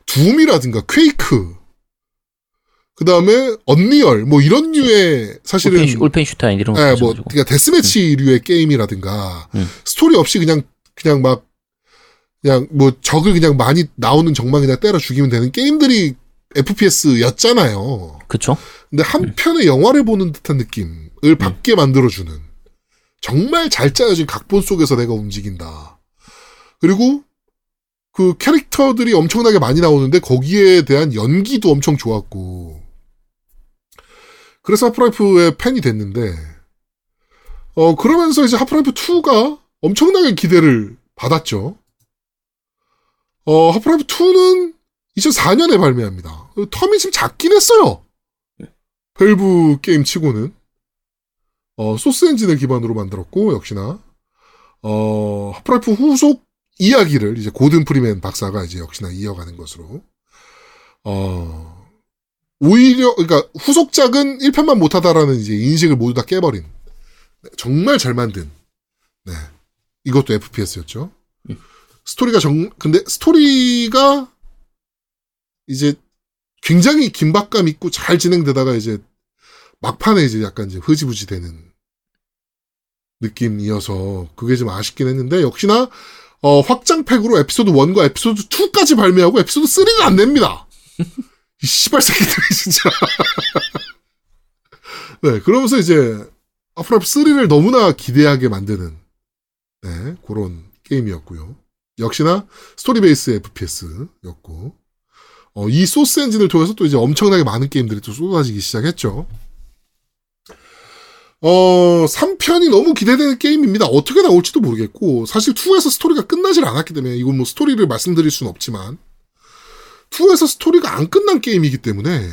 둠이라든가 퀘이크, 그 다음에 언리얼, 뭐 이런 류의 사실은, 울펜, 올펜 슈타인 이런 거. 예, 뭐. 그니까 데스매치류의 게임이라든가, 음. 스토리 없이 그냥, 그냥 막, 그냥 뭐 적을 그냥 많이 나오는 적만 그냥 때려 죽이면 되는 게임들이 FPS였잖아요. 그쵸? 근데 한 편의 영화를 보는 듯한 느낌을 받게 만들어주는 정말 잘 짜여진 각본 속에서 내가 움직인다. 그리고 그 캐릭터들이 엄청나게 많이 나오는데 거기에 대한 연기도 엄청 좋았고 그래서 하프라이프의 팬이 됐는데 어 그러면서 이제 하프라이프 2가 엄청나게 기대를 받았죠. 어 하프라이프 2는 2004년에 발매합니다. term이 좀 작긴 했어요. 밸브 게임 치고는. 어, 소스 엔진을 기반으로 만들었고 역시나. 어, 하프라이프 후속 이야기를 이제 고든 프리맨 박사가 이제 역시나 이어가는 것으로. 어, 오히려 그러니까 후속작은 1편만 못하다라는 이제 인식을 모두 다 깨버린 네, 정말 잘 만든 네 이것도 FPS였죠. 스토리가 정 근데 스토리가 이제 굉장히 긴박감 있고 잘 진행되다가 이제 막판에 이제 약간 이제 흐지부지 되는 느낌이어서 그게 좀 아쉽긴 했는데 역시나 어, 확장팩으로 에피소드 1과 에피소드 2까지 발매하고 에피소드 3는 안 냅니다. 이 씨발 새끼들이 진짜. 네, 그러면서 이제 하프라이프 3를 너무나 기대하게 만드는 네, 그런 게임이었고요. 역시나 스토리 base FPS였고 어, 이 소스 엔진을 통해서 또 이제 엄청나게 많은 게임들이 또 쏟아지기 시작했죠. 어, 3편이 너무 기대되는 게임입니다. 어떻게 나올지도 모르겠고, 사실 2에서 스토리가 끝나질 않았기 때문에, 이건 뭐 스토리를 말씀드릴 수는 없지만, 2에서 스토리가 안 끝난 게임이기 때문에,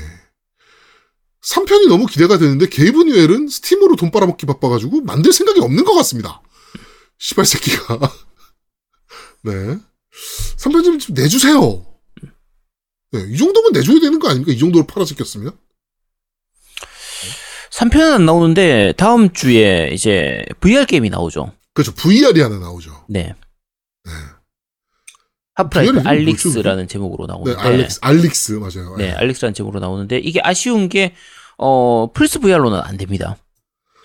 3편이 너무 기대가 되는데, 게이브 뉴엘은 스팀으로 돈 빨아먹기 바빠가지고, 만들 생각이 없는 것 같습니다. 시발 새끼가. 네. 3편 좀, 좀 내주세요. 네, 이 정도면 내줘야 되는 거 아닙니까? 이 정도로 팔아제꼈으면? 3편은 안 나오는데 다음 주에 이제 VR 게임이 나오죠. 그렇죠. VR이 하나 나오죠. 네. 네. 뭐죠, 알릭스라는 제목으로 네, 나오는데 알릭스, 알릭스, 맞아요. 네, 네. 알릭스라는 제목으로 나오는데 이게 아쉬운 게 어, 플스 VR로는 안 됩니다.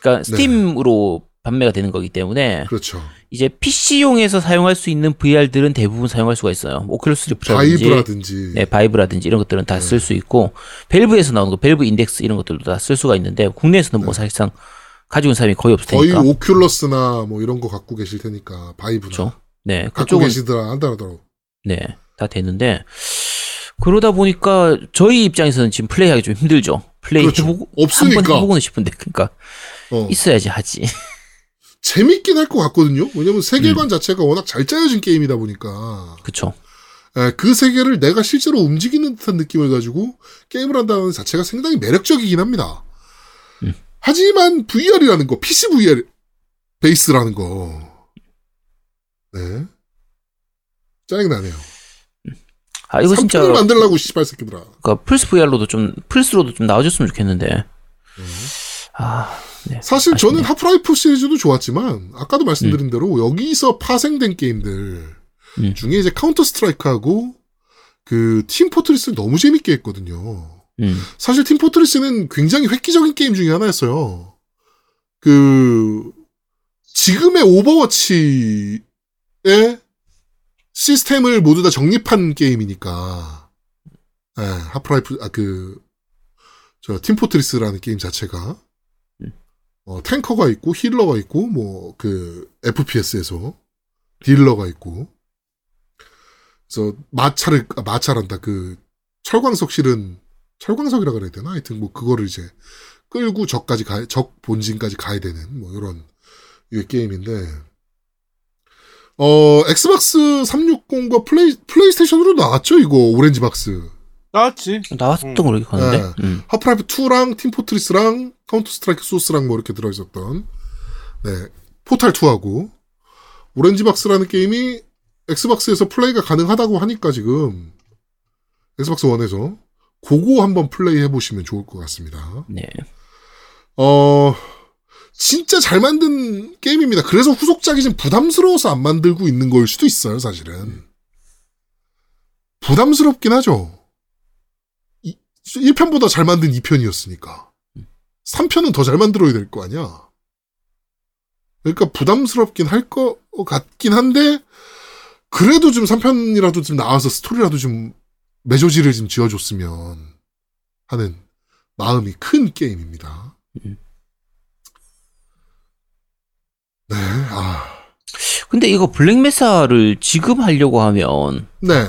그러니까 네. 스팀으로 판매가 되는 거기 때문에 그렇죠. 이제 PC용에서 사용할 수 있는 VR들은 대부분 사용할 수가 있어요. 뭐 오큘러스 리프트라든지 바이브라든지. 네, 바이브라든지 이런 것들은 다 쓸수 있고 벨브에서 나오는 거 벨브 인덱스 이런 것들도 다 쓸 수가 있는데 국내에서는 뭐 사실상 가지고 있는 사람이 거의 없을 네. 거의 테니까. 오큘러스나 뭐 이런 거 갖고 계실 테니까 바이브나 그렇죠. 네, 갖고 계시더라 한다더라고. 네, 다 됐는데 그러다 보니까 저희 입장에서는 지금 플레이하기 좀 힘들죠. 플레이 그렇죠. 해보고 없으니까. 한번 해보고는 싶은데 그러니까 어. 있어야지 하지. 재밌긴 할 것 같거든요. 왜냐면 음. 세계관 자체가 워낙 잘 짜여진 게임이다 보니까 그쵸. 에, 그 세계를 내가 실제로 움직이는 듯한 느낌을 가지고 게임을 한다는 자체가 상당히 매력적이긴 합니다. 음. 하지만 VR이라는 거, PC VR 베이스라는 거, 네 짜증나네요. 아 이거 진짜 3편을 만들라고 씨발 새끼들아. 그러니까 플스 VR로도 좀 플스로도 좀 나와줬으면 좋겠는데. 네. 아, 네. 사실 아쉽네. 저는 하프라이프 시리즈도 좋았지만 아까도 말씀드린 대로 여기서 파생된 게임들 음. 중에 이제 카운터 스트라이크하고 그 팀 포트리스를 너무 재밌게 했거든요. 음, 사실 팀 포트리스는 굉장히 획기적인 게임 중에 하나였어요. 그 지금의 오버워치의 시스템을 모두 다 정립한 게임이니까 예, 하프라이프 아그 저 팀포트리스라는 게임 자체가 음. 어, tanker가 있고 healer가 있고 뭐 그 FPS에서 dealer가 있고. 그래서 마차를 아, 마차란다. 그 철광석 실은 철광석이라 그래야 되나? 하여튼 뭐 그거를 이제 끌고 적까지 가, 적 본진까지 가야 되는 뭐 이런 이 게임인데. 어 엑스박스 360과 플레이 플레이스테이션으로 나왔죠 이거 오렌지 박스 나왔지. 나왔던 음. 걸로 기억하는데. 네. 음. 하프라이프 2랑 팀 포트리스랑 카운터 스트라이크 소스랑 뭐 이렇게 들어있었던 네 포탈 2하고 오렌지 박스라는 게임이 엑스박스에서 플레이가 가능하다고 하니까 지금 엑스박스 1에서 그거 한번 플레이 해보시면 좋을 것 같습니다. 네. 어 진짜 잘 만든 게임입니다. 그래서 후속작이 좀 부담스러워서 안 만들고 있는 걸 수도 있어요, 사실은. 부담스럽긴 하죠. 1편보다 잘 만든 2편이었으니까. 3편은 더 잘 만들어야 될 거 아니야. 그러니까 부담스럽긴 할 것 같긴 한데, 그래도 좀 3편이라도 좀 나와서 스토리라도 좀 매조지를 좀 지어줬으면 하는 마음이 큰 게임입니다. 음. 네, 아, 근데 이거 블랙메사를 지금 하려고 하면 네,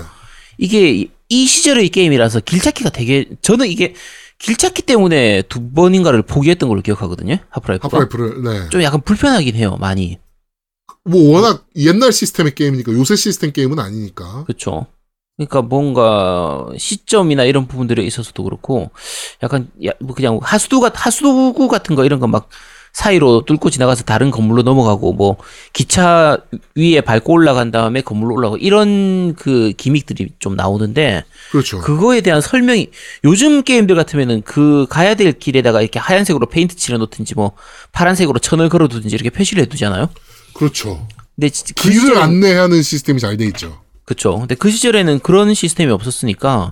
이게 이- 이 시절의 게임이라서 길찾기가 되게 저는 이게 길찾기 때문에 두 번인가를 포기했던 걸로 기억하거든요. 하프라이프가. 하프라이프를, 네. 좀 약간 불편하긴 해요. 많이. 뭐 워낙 옛날 시스템의 게임이니까 요새 시스템 게임은 아니니까. 그렇죠. 그러니까 뭔가 시점이나 이런 부분들에 있어서도 그렇고 약간 야, 뭐 그냥 하수도 같 하수도구 같은 거 이런 거 막 사이로 뚫고 지나가서 다른 건물로 넘어가고 뭐 기차 위에 밟고 올라간 다음에 건물로 올라가고 이런 그 기믹들이 좀 나오는데 그렇죠. 그거에 대한 설명이 요즘 게임들 같으면은 그 가야 될 길에다가 이렇게 하얀색으로 페인트 칠해 놓든지 뭐 파란색으로 천을 걸어 두든지 이렇게 표시를 해 두잖아요. 그렇죠. 근데 지- 그 길을 안내하는 시스템이 잘 돼 있죠. 그쵸. 근데 그 시절에는 그런 시스템이 없었으니까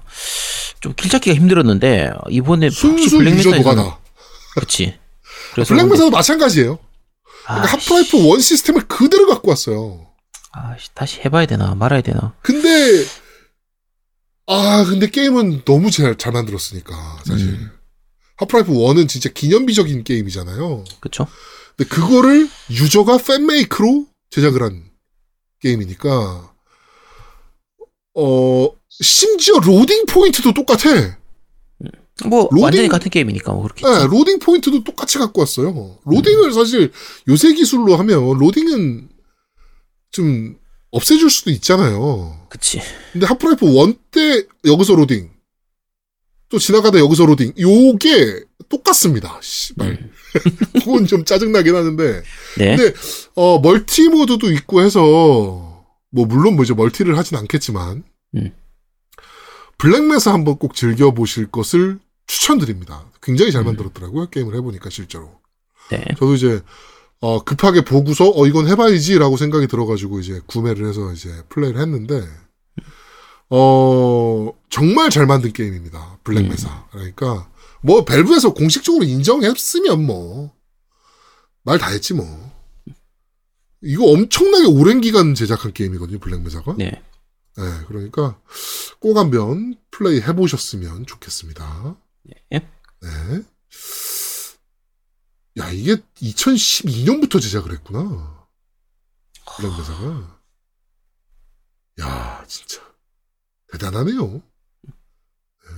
좀 길 찾기가 힘들었는데 이번에 순수 유저 노가다. 그래서 블랙메사도 마찬가지예요. 그러니까 아, 하프라이프 one 시스템을 그대로 갖고 왔어요. 아, 씨, 다시 해봐야 되나 말아야 되나. 근데 아 근데 게임은 너무 잘, 잘 만들었으니까 사실 음. 하프라이프 1은 진짜 기념비적인 게임이잖아요. 그쵸? 근데 그거를 유저가 fan make로 제작을 한 게임이니까 어 심지어 로딩 포인트도 똑같아. 뭐 로딩- 완전히 같은 게임이니까 뭐 그렇겠지. 네, 로딩 포인트도 똑같이 갖고 왔어요. 로딩을 사실 요새 기술로 하면 로딩은 좀 없애줄 수도 있잖아요. 그치. 근데 하프라이프 1때 여기서 로딩 또 지나가다 여기서 로딩 요게 똑같습니다. 씨발. 음. 그건 좀 짜증나긴 하는데 네. 근데 어 멀티 모드도 있고 해서 뭐 물론 뭐 이제 멀티를 하진 않겠지만 음. 블랙메사 한번 꼭 즐겨 보실 것을 추천드립니다. 굉장히 잘 음. 만들었더라고요. 게임을 해보니까 실제로. 네. 저도 이제 어 급하게 보고서 어 이건 해봐야지라고 생각이 들어가지고 이제 구매를 해서 이제 플레이를 했는데 어 정말 잘 만든 게임입니다. 블랙메사. 그러니까 뭐 밸브에서 공식적으로 인정했으면 뭐 말 다 했지 뭐. 이거 엄청나게 오랜 기간 제작한 게임이거든요, 블랙메사가. 네. 네, 그러니까 꼭 한번 플레이 해보셨으면 좋겠습니다. 네. 네. 야, 이게 2012년부터 제작을 했구나. 블랙메사가. 야, 진짜. 대단하네요. 네.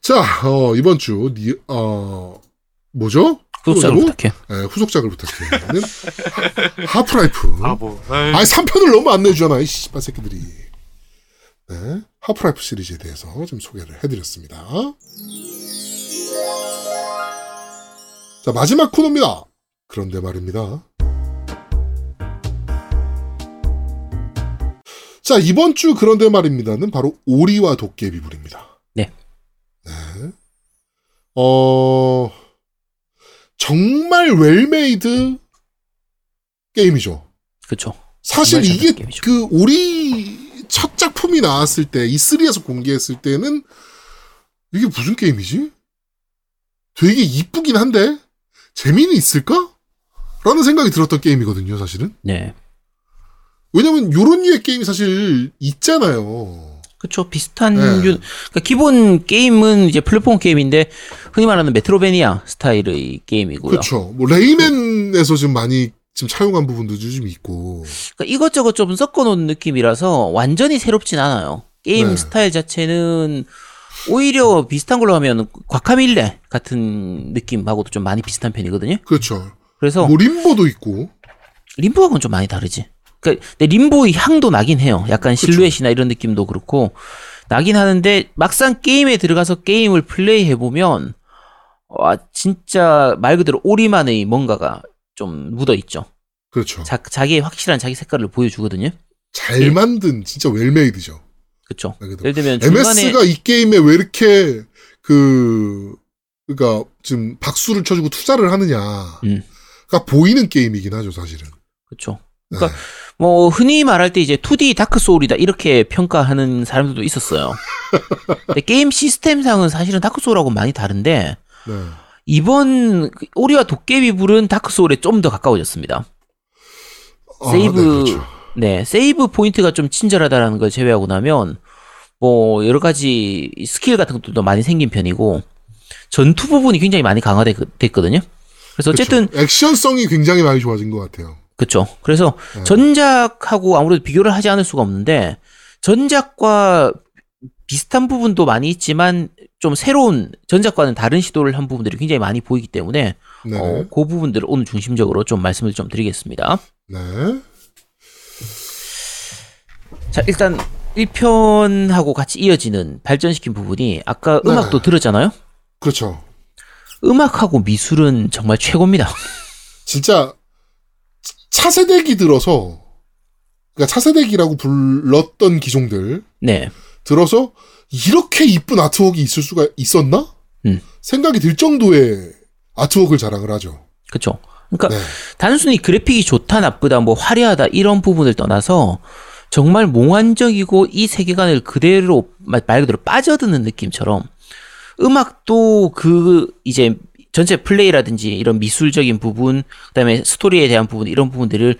자, 어, 이번 주, 니, 어, 뭐죠? 구독자를 뭐라고? 부탁해. 네, 후속작을 부탁해. 는 하, 하프라이프 아, 뭐. 에이. 아니 3편을 너무 안 내주잖아 이 씨발 새끼들이 네, 하프라이프 시리즈에 대해서 좀 소개를 해드렸습니다 자 마지막 코너입니다 그런데 말입니다 자 이번 주 그런데 말입니다는 바로 오리와 도깨비불입니다 네. 네. 어 정말 well-made 게임이죠 그쵸. 사실 이게 게임이죠. 그 우리 첫 작품이 나왔을 때 E3에서 공개했을 때는 이게 무슨 게임이지? 되게 이쁘긴 한데 재미는 있을까? 라는 생각이 들었던 게임이거든요, 사실은. 네. 왜냐면 요런 류의 게임이 사실 있잖아요. 그쵸. 비슷한 네. 유, 그러니까 기본 게임은 이제 플랫폼 게임인데 흔히 말하는 메트로베니아 스타일의 게임이고요. 그렇죠. 뭐 레이맨에서 좀 많이 좀 차용한 부분도 좀 있고. 그러니까 이것저것 좀 섞어놓은 느낌이라서 완전히 새롭진 않아요. 게임 네. 스타일 자체는 오히려 비슷한 걸로 하면 과카밀레 같은 느낌하고도 좀 많이 비슷한 편이거든요. 그렇죠. 그래서 뭐 림보도 있고. 림보하고는 좀 많이 다르지. 그러니까 림보의 향도 나긴 해요. 약간. 실루엣이나 이런 느낌도 그렇고 나긴 하는데 막상 게임에 들어가서 게임을 플레이해 보면 와 진짜 말 그대로 오리만의 뭔가가 좀 묻어 있죠. 그렇죠. 자, 자기의 확실한 자기 색깔을 보여주거든요. 잘 예. 만든 진짜 well-made죠. 그렇죠. 예를 들면 MS가 이 게임에 왜 이렇게 그 그러니까 지금 박수를 쳐주고 투자를 하느냐가 음. 보이는 게임이긴 하죠 사실은. 그렇죠. 네. 그러니까 뭐 흔히 말할 때 이제 2D 다크 소울이다 이렇게 평가하는 사람들도 있었어요. 근데 게임 시스템상은 사실은 다크 소울하고 많이 다른데 네. 이번 그 오리와 도깨비 불은 다크 소울에 좀 더 가까워졌습니다. 아, save 네, 그렇죠. 네, save point가 좀 친절하다라는 걸 제외하고 나면 뭐 여러 가지 스킬 같은 것도 많이 생긴 편이고 전투 부분이 굉장히 많이 강화됐거든요. 그래서 어쨌든 그렇죠. 액션성이 굉장히 많이 좋아진 것 같아요. 그렇죠. 그래서 네. 전작하고 아무래도 비교를 하지 않을 수가 없는데 전작과 비슷한 부분도 많이 있지만 좀 새로운 전작과는 다른 시도를 한 부분들이 굉장히 많이 보이기 때문에 네. 어, 그 부분들을 오늘 중심적으로 좀 말씀을 좀 드리겠습니다. 네. 자, 일단 1편하고 같이 이어지는 발전시킨 부분이 아까 네. 음악도 들었잖아요. 그렇죠. 음악하고 미술은 정말 최고입니다. 진짜 차세대기 들어서 그러니까 차세대기라고 불렀던 기종들 네. 들어서 이렇게 이쁜 아트웍이 있을 수가 있었나? 음. 생각이 들 정도의 아트웍을 자랑을 하죠. 그렇죠. 그러니까 네. 단순히 그래픽이 좋다 나쁘다 뭐 화려하다 이런 부분을 떠나서 정말 몽환적이고 이 세계관을 그대로 말말 그대로 빠져드는 느낌처럼 음악도 그 이제 전체 플레이라든지 이런 미술적인 부분 그다음에 스토리에 대한 부분 이런 부분들을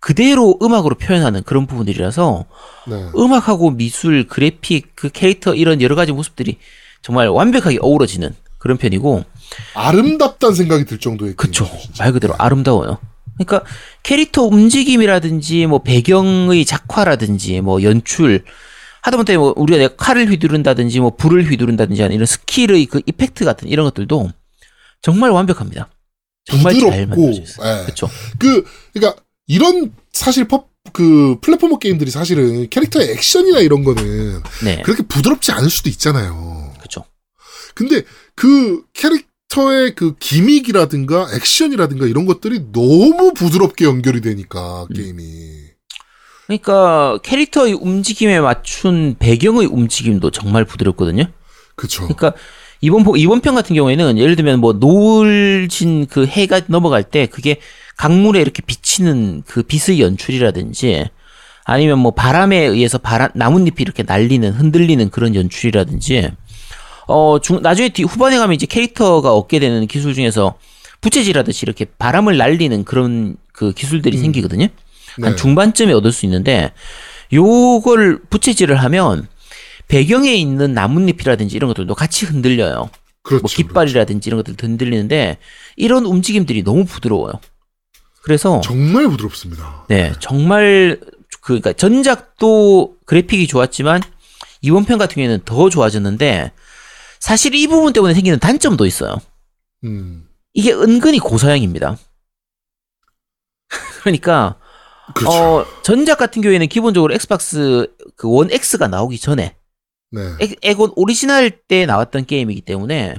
그대로 음악으로 표현하는 그런 부분들이라서 네. 음악하고 미술, 그래픽, 그 캐릭터 이런 여러 가지 모습들이 정말 완벽하게 어우러지는 그런 편이고 아름답다는 생각이 들 정도의 그쵸. 말 그대로 아름다워요. 그러니까 캐릭터 움직임이라든지 뭐 배경의 작화라든지 뭐 연출 하다못해 뭐 우리가 내가 칼을 휘두른다든지 뭐 불을 휘두른다든지 하는 이런 skill의 그 effect 같은 이런 것들도 정말 완벽합니다. 정말 잘 부드럽고. 예. 그렇죠. 그 그러니까 이런 사실 퍼, 그 플랫포머 게임들이 사실은 캐릭터의 액션이나 이런 거는 네. 그렇게 부드럽지 않을 수도 있잖아요. 그렇죠. 근데 그 캐릭터의 그 기믹이라든가 액션이라든가 이런 것들이 너무 부드럽게 연결이 되니까 음. 게임이 그러니까 캐릭터의 움직임에 맞춘 배경의 움직임도 정말 부드럽거든요. 그쵸. 그러니까 이번 보- 이번 편 같은 경우에는 예를 들면 뭐 노을 진 그 해가 넘어갈 때 그게 강물에 이렇게 비치는 그 빛의 연출이라든지 아니면 뭐 바람에 의해서 바람 나뭇잎이 이렇게 날리는 흔들리는 그런 연출이라든지 어 중, 나중에 뒤 후반에 가면 이제 캐릭터가 얻게 되는 기술 중에서 부채질하듯이 이렇게 바람을 날리는 그런 그 기술들이 음. 생기거든요. 한 네. 중반쯤에 얻을 수 있는데 요걸 부채질을 하면 배경에 있는 나뭇잎이라든지 이런 것들도 같이 흔들려요. 그렇죠. 뭐 깃발이라든지 이런 것들 흔들리는데 이런 움직임들이 너무 부드러워요. 그래서 그렇죠. 정말 부드럽습니다. 네 정말 그 그러니까 전작도 그래픽이 좋았지만 이번 편 같은 경우에는 더 좋아졌는데 사실 이 부분 때문에 생기는 단점도 있어요. 음. 이게 은근히 고사양입니다. 그러니까 그렇죠. 어 전작 같은 경우에는 기본적으로 엑스박스 그 원 X가 나오기 전에 네. 엑- 엑원 오리지널 때 나왔던 게임이기 때문에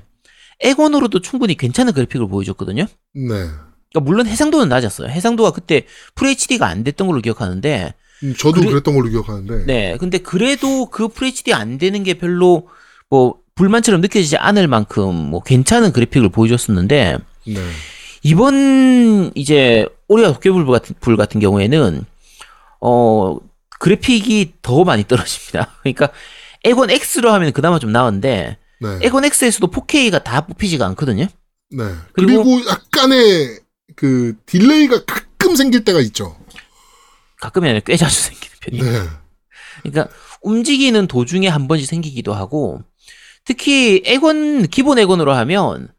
엑원으로도 충분히 괜찮은 그래픽을 보여줬거든요. 네. 그러니까 물론 해상도는 낮았어요. 해상도가 그때 FHD가 안 됐던 걸로 기억하는데, 음, 저도 그래- 그랬던 걸로 기억하는데. 네, 근데 그래도 그 FHD 안 되는 게 별로 뭐 불만처럼 느껴지지 않을 만큼 뭐 괜찮은 그래픽을 보여줬었는데 네. 이번 이제 오리와 도깨비불 같은 불 같은 경우에는 어 그래픽이 더 많이 떨어집니다. 그러니까 엑원 X로 하면 그나마 좀 나은데 네. 엑원 X에서도 4K가 다 뽑히지가 않거든요. 네. 그리고- 그리고, 약간의 그 delay가 가끔 생길 때가 있죠. 가끔이 아니라 꽤 자주 생기는 편이에요. 네. 그러니까 움직이는 도중에 한 번씩 생기기도 하고 특히 에곤 기본 에곤으로 하면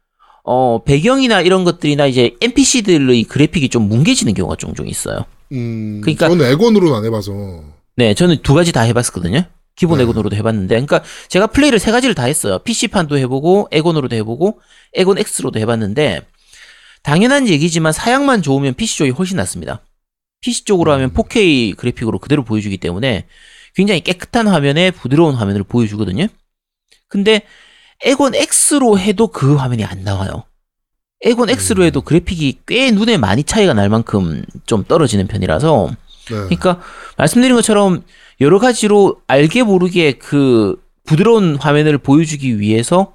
어 배경이나 이런 것들이나 이제 NPC들의 그래픽이 좀 뭉개지는 경우가 종종 있어요. 음. 그러니까- 저는 에건으로는 안 해봐서. 네, 저는 두 가지 다 해봤었거든요. 기본 네. 에곤으로도 해봤는데, 그러니까 제가 플레이를 세 가지를 다 했어요. PC판도 해보고, 에곤으로도 해보고, 에곤 X로도 해봤는데, 당연한 얘기지만 사양만 좋으면 PC 쪽이 훨씬 낫습니다. PC 쪽으로 하면 4K 그래픽으로 그대로 보여주기 때문에 굉장히 깨끗한 화면에 부드러운 화면을 보여주거든요. 근데 에곤 X로 해도 그 화면이 안 나와요. 에곤 X로 해도 그래픽이 꽤 눈에 많이 차이가 날 만큼 좀 떨어지는 편이라서 네. 그러니까 말씀드린 것처럼 여러 가지로 알게 모르게 그 부드러운 화면을 보여주기 위해서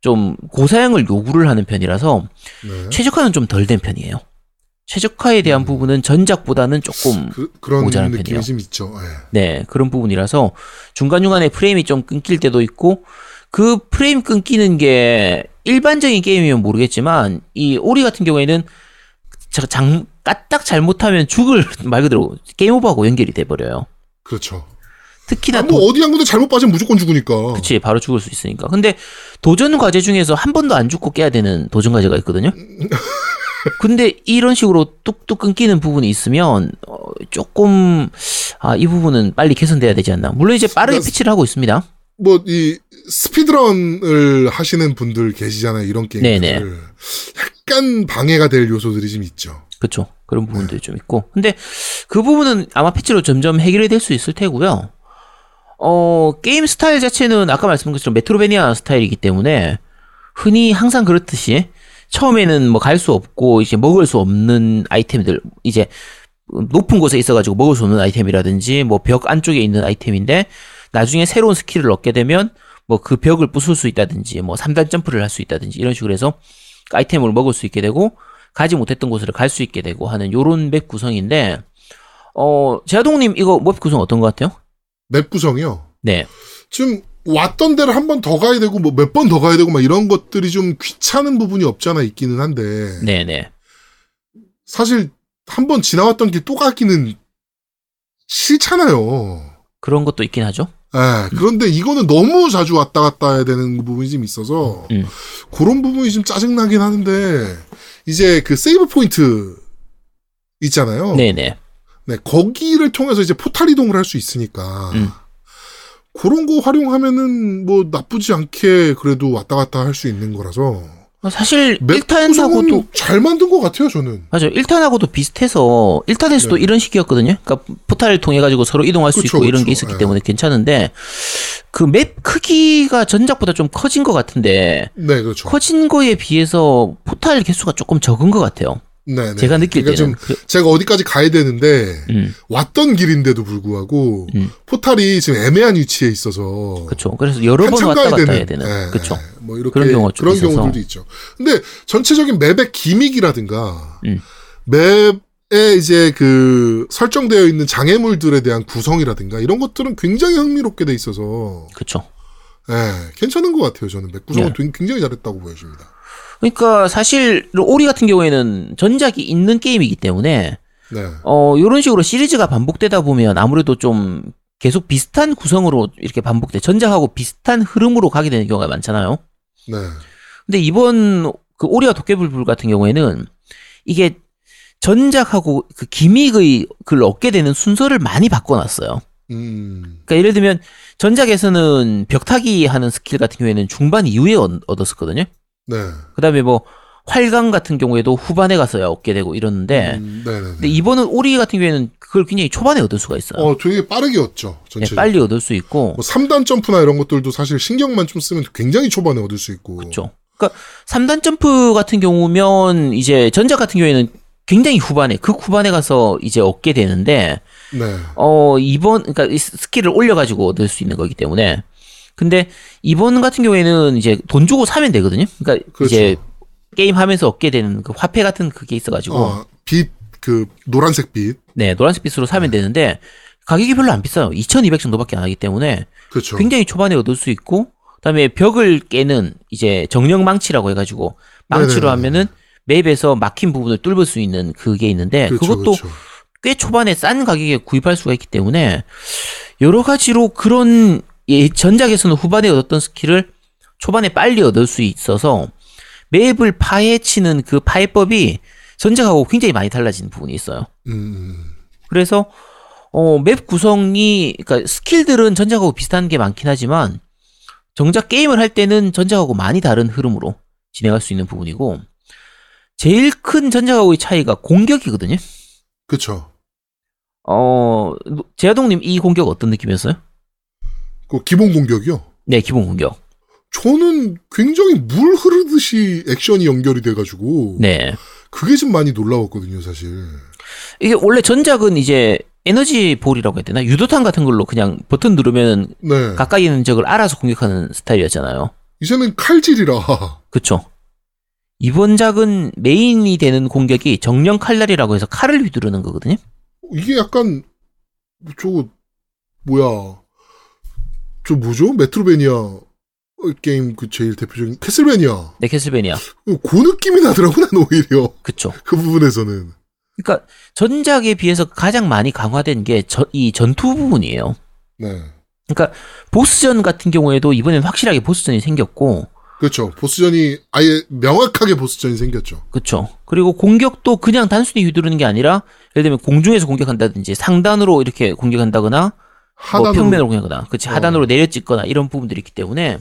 좀 고사양을 요구를 하는 편이라서 네. 최적화는 좀 덜 된 편이에요. 최적화에 대한 부분은 전작보다는 조금 그, 그런 모자란 느낌이 편이에요. 좀 있죠. 네. 네 그런 부분이라서 중간 중간에 프레임이 좀 끊길 때도 있고 그 프레임 끊기는 게 일반적인 게임이면 모르겠지만 이 오리 같은 경우에는 자- 장, 까딱 잘못하면 죽을 말 그대로 게임 오버하고 연결이 돼버려요. 그렇죠. 특히나 아, 뭐 도, 어디 한 군데 잘못 빠지면 무조건 죽으니까. 그치 바로 죽을 수 있으니까. 근데 도전 과제 중에서 한 번도 안 죽고 깨야 되는 도전 과제가 있거든요. 근데 이런 식으로 뚝뚝 끊기는 부분이 있으면 어, 조금 아 이 부분은 빨리 개선돼야 되지 않나. 물론 이제 빠르게 그러니까 패치를 하고 있습니다. 뭐 이 스피드런을 하시는 분들 계시잖아요. 이런 게임들. 네네. 약간 방해가 될 요소들이 좀 있죠. 그렇죠. 그런 부분들이 좀 있고. 근데 그 부분은 아마 패치로 점점 해결이 될 수 있을 테고요. 어, 게임 스타일 자체는 아까 말씀드린 것처럼 메트로베니아 스타일이기 때문에 흔히 항상 그렇듯이 처음에는 뭐 갈 수 없고 이제 먹을 수 없는 아이템들 이제 높은 곳에 있어가지고 먹을 수 없는 아이템이라든지 뭐 벽 안쪽에 있는 아이템인데 나중에 새로운 skill을 얻게 되면 뭐 그 벽을 부술 수 있다든지 뭐 3단 점프를 할 수 있다든지 이런 식으로 해서 아이템을 먹을 수 있게 되고 가지 못했던 곳으로 갈수 있게 되고 하는 요런 map 구성인데 어 제아동님 이거 map 구성 어떤 것 같아요? map 구성이요. 네, 지금 왔던 데를 한 번 더 가야 되고 뭐 몇 번 더 가야 되고 막 이런 것들이 좀 귀찮은 부분이 없잖아 있기는 한데 네, 네, 사실 한 번 지나왔던 길 또 가기는 싫잖아요. 그런 것도 있긴 하죠. 예, 그런데 이거는 너무 자주 왔다 갔다 해야 되는 부분이 좀 있어서 음. 그런 부분이 좀 짜증나긴 하는데 이제 그 세이브 포인트 있잖아요. 네네. 네, 거기를 통해서 이제 포탈 이동을 할 수 있으니까 음. 그런 거 활용하면은 뭐 나쁘지 않게 그래도 왔다 갔다 할 수 있는 거라서 어, 사실 맵 구성은 1탄하고도 잘 만든 것 같아요 저는. 맞아요. 1탄하고도 비슷해서 1탄에서도 네. 이런 식이었거든요. 그러니까 포탈을 통해 가지고 서로 이동할 수 그쵸, 있고 이런 그쵸. 게 있었기 네. 때문에 괜찮은데 그 맵 크기가 전작보다 좀 커진 것 같은데 네, 그렇죠. 커진 거에 비해서 포탈 개수가 조금 적은 것 같아요. 네, 네. 제가 느낄 그러니까 때는. 좀 제가 어디까지 가야 되는데 음, 왔던 길인데도 불구하고 음. 포탈이 지금 애매한 위치에 있어서 그렇죠. 그래서 여러 번 왔다 갔다 되는, 해야 되는. 예, 그렇죠. 예. 뭐 이렇게 그런 경우가 좀 그런 있어서. 경우들도 있죠. 근데 전체적인 맵의 기믹이라든가 음. 맵에 이제 그 설정되어 있는 장애물들에 대한 구성이라든가 이런 것들은 굉장히 흥미롭게 돼 있어서 그렇죠. 예, 괜찮은 것 같아요. 저는 맵 구성은 네. 굉장히 잘했다고 보여집니다. 그러니까 사실 오리 같은 경우에는 전작이 있는 게임이기 때문에 네, 어 이런 식으로 시리즈가 반복되다 보면 아무래도 좀 계속 비슷한 구성으로 이렇게 반복돼 전작하고 비슷한 흐름으로 가게 되는 경우가 많잖아요. 네, 근데 이번 그 오리와 도깨비불 같은 경우에는 이게 전작하고 그 기믹의 그걸 얻게 되는 순서를 많이 바꿔놨어요. 음, 그러니까 예를 들면 전작에서는 벽타기 하는 스킬 같은 경우에는 중반 이후에 얻- 얻었었거든요. 네, 그다음에 뭐 활강 같은 경우에도 후반에 가서야 얻게 되고 이러는데 음, 네, 네. 근데 이번은 오리 같은 경우에는 그걸 굉장히 초반에 얻을 수가 있어요. 어, 되게 빠르게 얻죠. 네, 전체. 빨리 얻을 수 있고 뭐 3단 점프나 이런 것들도 사실 신경만 좀 쓰면 굉장히 초반에 얻을 수 있고. 그렇죠. 그러니까 3단 점프 같은 경우면 이제 전작 같은 경우에는 굉장히 후반에 극 후반에 가서 이제 얻게 되는데 네. 어 이번 그러니까 이 skill을 올려 가지고 얻을 수 있는 거기 때문에 근데 이번 같은 경우에는 이제 돈 주고 사면 되거든요. 그러니까 그렇죠. 이제 게임 하면서 얻게 되는 그 화폐 같은 그게 있어 가지고 어, 빛, 그, 노란색 빛. 네, 노란색 빛으로 사면 되는데 가격이 별로 안 비싸요. 2,200 정도밖에 안 하기 때문에 그렇죠. 굉장히 초반에 얻을 수 있고 그다음에 벽을 깨는 이제 정령 망치라고 해가지고 망치로 네네네. 하면은 map에서 막힌 부분을 뚫을 수 있는 그게 있는데 그렇죠, 그것도 그렇죠. 꽤 초반에 싼 가격에 구입할 수가 있기 때문에 여러 가지로 그런 예, 전작에서는 후반에 얻었던 skill을 초반에 빨리 얻을 수 있어서 map을 파헤치는 그 파훼법이 전작하고 굉장히 많이 달라진 부분이 있어요. 음, 그래서 어, 맵 구성이 그러니까 스킬들은 전작하고 비슷한 게 많긴 하지만 정작 게임을 할 때는 전작하고 많이 다른 흐름으로 진행할 수 있는 부분이고 제일 큰 전작하고의 차이가 공격이거든요. 그렇죠. 어, 제아동님 이 공격 어떤 느낌이었어요? 그 기본 공격이요. 네, 기본 공격. 저는 굉장히 물 흐르듯이 액션이 연결이 돼가지고 네. 그게 좀 많이 놀라웠거든요, 사실. 이게 원래 전작은 이제 에너지 볼이라고 해야 되나? 유도탄 같은 걸로 그냥 버튼 누르면 네. 가까이 있는 적을 알아서 공격하는 스타일이었잖아요. 이제는 칼질이라. 그쵸. 이번 작은 메인이 되는 공격이 정령 칼날이라고 해서 칼을 휘두르는 거거든요. 이게 약간 저거 뭐야? 저 뭐죠? 메트로베니아 게임 그 제일 대표적인 캐슬베니아. 네, 캐슬베니아. 그 느낌이 나더라고 난 오히려 그쵸. 그 부분에서는. 그러니까 전작에 비해서 가장 많이 강화된 게 이 전투 부분이에요. 네. 그러니까 보스전 같은 경우에도 이번엔 확실하게 보스전이 생겼고, 그렇죠. 보스전이 아예 명확하게 보스전이 생겼죠. 그쵸. 그리고 공격도 그냥 단순히 휘두르는 게 아니라, 예를 들면 공중에서 공격한다든지 상단으로 이렇게 공격한다거나, 뭐 하단으로 평면으로 공격하거나, 그치 어. 하단으로 내려 찍거나 이런 부분들이 있기 때문에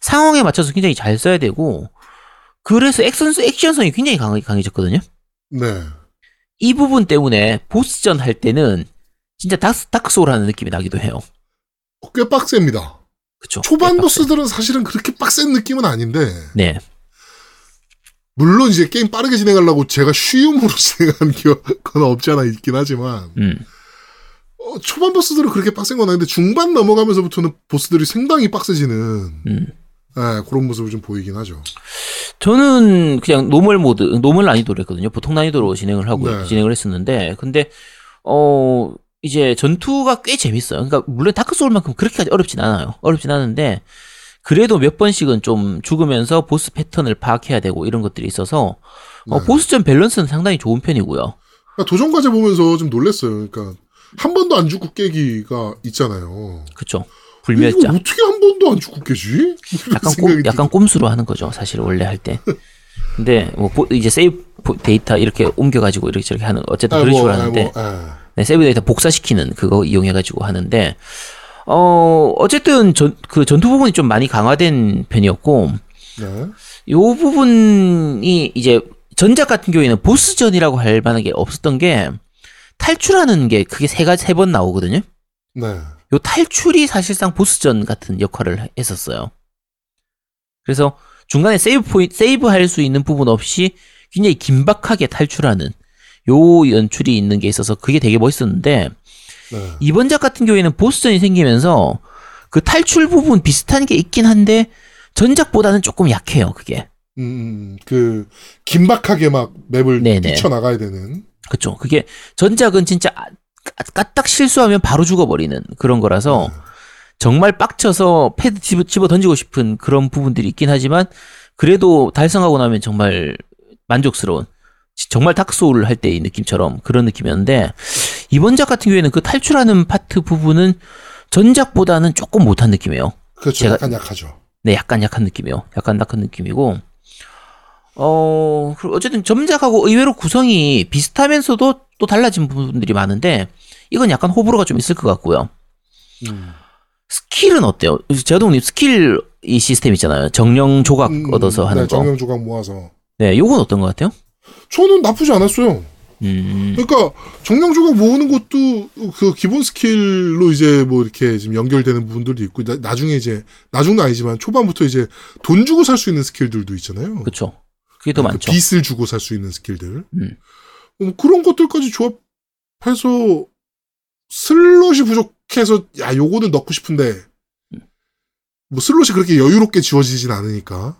상황에 맞춰서 굉장히 잘 써야 되고, 그래서 액션 액션성이 굉장히 강하, 강해졌거든요. 네. 이 부분 때문에 보스전 할 때는 진짜 다크, 다크 소울 하는 느낌이 나기도 해요. 어, 꽤 빡셉니다. 그쵸. 초반. 보스들은 사실은 그렇게 빡센 느낌은 아닌데 네. 물론 이제 게임 빠르게 진행하려고 제가 쉬움으로 진행한 건 없지 않아 있긴 하지만 음. 어, 초반 보스들은 그렇게 빡센 건 아닌데 중반 넘어가면서부터는 보스들이 상당히 빡세지는 음. 예, 그런 모습을 좀 보이긴 하죠. 저는 그냥 normal mode, normal 난이도를 했거든요. 보통 난이도로 진행을 하고, 네. 진행을 했었는데, 근데, 어, 이제 전투가 꽤 재밌어요. 그러니까, 물론 다크 소울만큼 그렇게까지 어렵진 않아요. 어렵진 않은데, 그래도 몇 번씩은 좀 죽으면서 보스 패턴을 파악해야 되고 이런 것들이 있어서, 어, 네. 보스전 밸런스는 상당히 좋은 편이고요. 그러니까 도전 과제 보면서 좀 놀랬어요. 그러니까 한 번도 안 죽고 깨기가 있잖아요. 이거 불멸자. 어떻게 한 번도 안 죽고 깨지? 약간 꼼, 약간 꼼수로 하는 거죠. 사실 원래 할 때. 근데 뭐 보- 이제 세이브 보- 데이터 이렇게 옮겨가지고 이렇게 저렇게 하는 어쨌든 아, 그런 뭐, 식으로 아, 하는데 뭐, 아. 네, 세이브 데이터 복사시키는 그거 이용해가지고 하는데 어 어쨌든 전 그 전투 부분이 좀 많이 강화된 편이었고 네. 요 부분이 이제 전작 같은 경우에는 보스전이라고 할 만한 게 없었던 게 탈출하는 게 그게 세 가지 세 번 나오거든요. 네. 요 탈출이 사실상 보스전 같은 역할을 했었어요. 그래서 중간에 세이브 포인 세이브 할 수 있는 부분 없이 굉장히 긴박하게 탈출하는 요 연출이 있는 게 있어서 그게 되게 멋있었는데 네. 이번 작 같은 경우에는 보스전이 생기면서 그 탈출 부분 비슷한 게 있긴 한데 전작보다는 조금 약해요. 그게 음, 그 긴박하게 막 맵을. 뛰쳐 나가야 되는. 그쵸. 그게 전작은 진짜 아- 까- 까딱 실수하면 바로 죽어버리는 그런 거라서 네. 정말 빡쳐서 패드 집어, 던지고 싶은 그런 부분들이 있긴 하지만 그래도 달성하고 나면 정말 만족스러운 지- 정말 닥소울 할 때의 느낌처럼 그런 느낌이었는데 이번 작 같은 경우에는 그 탈출하는 파트 부분은 전작보다는 조금 못한 느낌이에요. 그렇죠. 제가- 약간 약하죠. 네, 약간 약한 느낌이요. 약간 약한 느낌이고 어 어쨌든 전작하고 의외로 구성이 비슷하면서도 또 달라진 부분들이 많은데 이건 약간 호불호가 좀 있을 것 같고요. 음. 스킬은 어때요? 제동님 스킬 이 시스템 있잖아요. 정령 조각 음, 얻어서 하는 네, 거. 정령 조각 모아서. 네, 요건 어떤 것 같아요? 저는 나쁘지 않았어요. 음, 그러니까 정령 조각 모으는 것도 그 기본 스킬로 이제 뭐 이렇게 지금 연결되는 부분들도 있고 나, 나중에 이제 나중은 아니지만 초반부터 이제 돈 주고 살 수 있는 스킬들도 있잖아요. 그쵸. 그게 더그 많죠. 빛을 주고 살 수 있는 스킬들. 음. 뭐 그런 것들까지 조합해서 슬롯이 부족해서 야 요거는 넣고 싶은데 뭐 슬롯이 그렇게 여유롭게 주어지진 않으니까.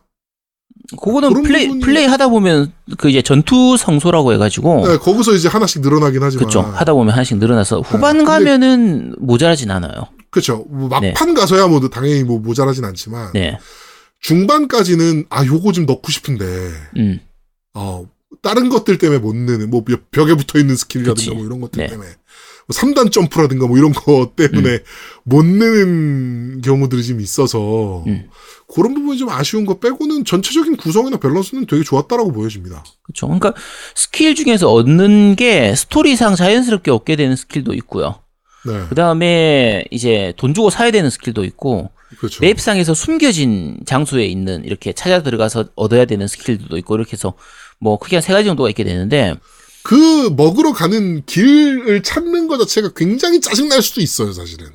그거는 플레이 부분이- 플레이 하다 보면 그 이제 전투 성소라고 해가지고 네, 거기서 이제 하나씩 늘어나긴 하지만. 그쵸. 하다 보면 하나씩 늘어나서 후반 근데- 가면은 모자라진 않아요. 그쵸. 뭐 막판 가서야 뭐 당연히 뭐 모자라진 않지만 네. 중반까지는 아 요거 좀 넣고 싶은데 음. 어 다른 것들 때문에 못 넣는 뭐 벽에 붙어 있는 스킬이라든가 그치. 뭐 이런 것들 네. 때문에 뭐 3단 점프라든가 뭐 이런 거 때문에 못 넣는 경우들이 좀 있어서 음. 그런 부분이 좀 아쉬운 거 빼고는 전체적인 구성이나 밸런스는 되게 좋았다라고 보여집니다. 그렇죠. 그러니까 스킬 중에서 얻는 게 스토리상 자연스럽게 얻게 되는 스킬도 있고요. 네. 그 다음에 이제 돈 주고 사야 되는 스킬도 있고 그렇죠. 맵상에서 숨겨진 장소에 있는 이렇게 찾아 들어가서 얻어야 되는 스킬들도 있고 이렇게 해서 뭐 크게 한 세 가지 정도가 있게 되는데 그 먹으러 가는 길을 찾는 것 자체가 굉장히 짜증날 수도 있어요, 사실은.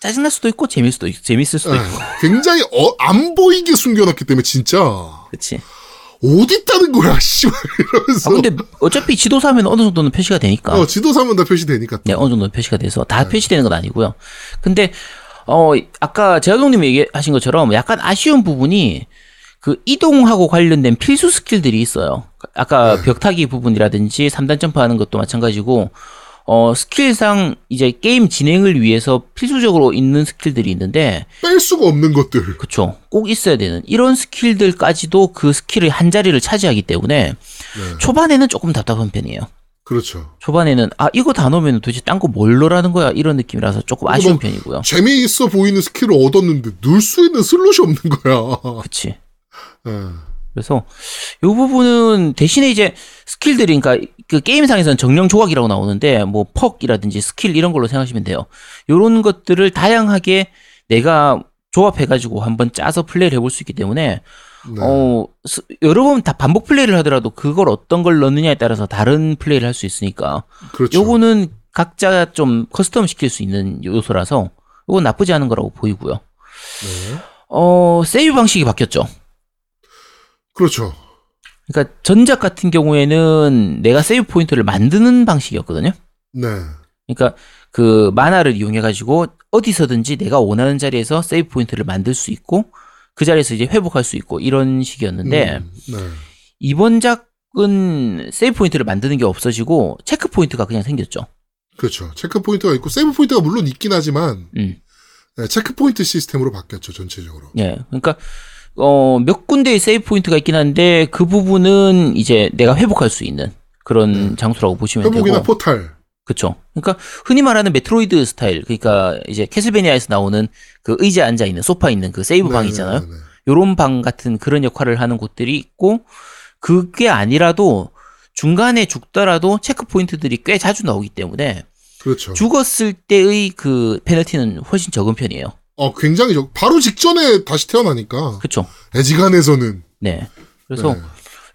짜증날 수도 있고 재밌을 수도 있고 재밌을 수도 네. 있고 굉장히 어, 안 보이게 숨겨놨기 때문에 진짜 그렇지. 어디 있다는 거야, 씨발 이러면서. 아 근데 어차피 지도사면 어느 정도는 표시가 되니까 어, 지도사면 다 표시되니까. 또. 네, 어느 정도 표시가 돼서 네. 다 표시되는 건 아니고요. 근데 어 아까 재학동님이 얘기하신 것처럼 약간 아쉬운 부분이 그 이동하고 관련된 필수 스킬들이 있어요. 아까 네. 벽타기 부분이라든지 3단 점프하는 것도 마찬가지고 어 스킬상 이제 게임 진행을 위해서 필수적으로 있는 스킬들이 있는데 뺄 수가 없는 것들. 그쵸 꼭 있어야 되는 이런 스킬들까지도 그 스킬의 한 자리를 차지하기 때문에 네. 초반에는 조금 답답한 편이에요. 그렇죠. 초반에는 아 이거 다 넣으면 도대체 딴 거 뭘 넣으라는 거야 이런 느낌이라서 조금 아쉬운 뭐- 편이고요. 재미있어 보이는 스킬을 얻었는데 넣을 수 있는 슬롯이 없는 거야. 그치. 예. 그래서 요 부분은 대신에 이제 스킬들이 그러니까 그 게임상에서는 정령 조각이라고 나오는데 뭐 perk이라든지 스킬 이런 걸로 생각하시면 돼요. 요런 것들을 다양하게 내가 조합해가지고 한번 짜서 플레이를 해볼 수 있기 때문에 네. 어 스- 여러 번 다 반복 플레이를 하더라도 그걸 어떤 걸 넣느냐에 따라서 다른 플레이를 할 수 있으니까 그렇죠. 요거는 각자 좀 custom 시킬 수 있는 요소라서 요건 나쁘지 않은 거라고 보이고요. 네. 어 세이브 방식이 바뀌었죠. 그렇죠. 그러니까 전작 같은 경우에는 내가 세이브 포인트를 만드는 방식이었거든요. 네. 그러니까 그 마나를 이용해 가지고 어디서든지 내가 원하는 자리에서 세이브 포인트를 만들 수 있고 그 자리에서 이제 회복할 수 있고 이런 식이었는데 음, 네. 이번 작은 세이브 포인트를 만드는 게 없어지고 체크 포인트가 그냥 생겼죠. 그렇죠. 체크 포인트가 있고 세이브 포인트가 물론 있긴 하지만 음. 네, 체크 포인트 시스템으로 바뀌었죠 전체적으로. 예. 그러니까 어, 몇 군데의 세이브 포인트가 있긴 한데 그 부분은 이제 내가 회복할 수 있는 그런 네. 장소라고 보시면 회복이나 되고. 포탈. 그쵸. 그러니까 흔히 말하는 메트로이드 스타일. 그러니까 이제 캐슬베니아에서 나오는 그 의자 앉아 있는 소파 있는 그 세이브 방 네, 있잖아요. 네, 네. 요런 방 같은 그런 역할을 하는 곳들이 있고 그게 아니라도 중간에 죽더라도 체크 포인트들이 꽤 자주 나오기 때문에 그렇죠. 죽었을 때의 그 페널티는 훨씬 적은 편이에요. 어, 굉장히 적. 바로 직전에 다시 태어나니까. 그쵸. 애지간에서는. 네. 그래서 네.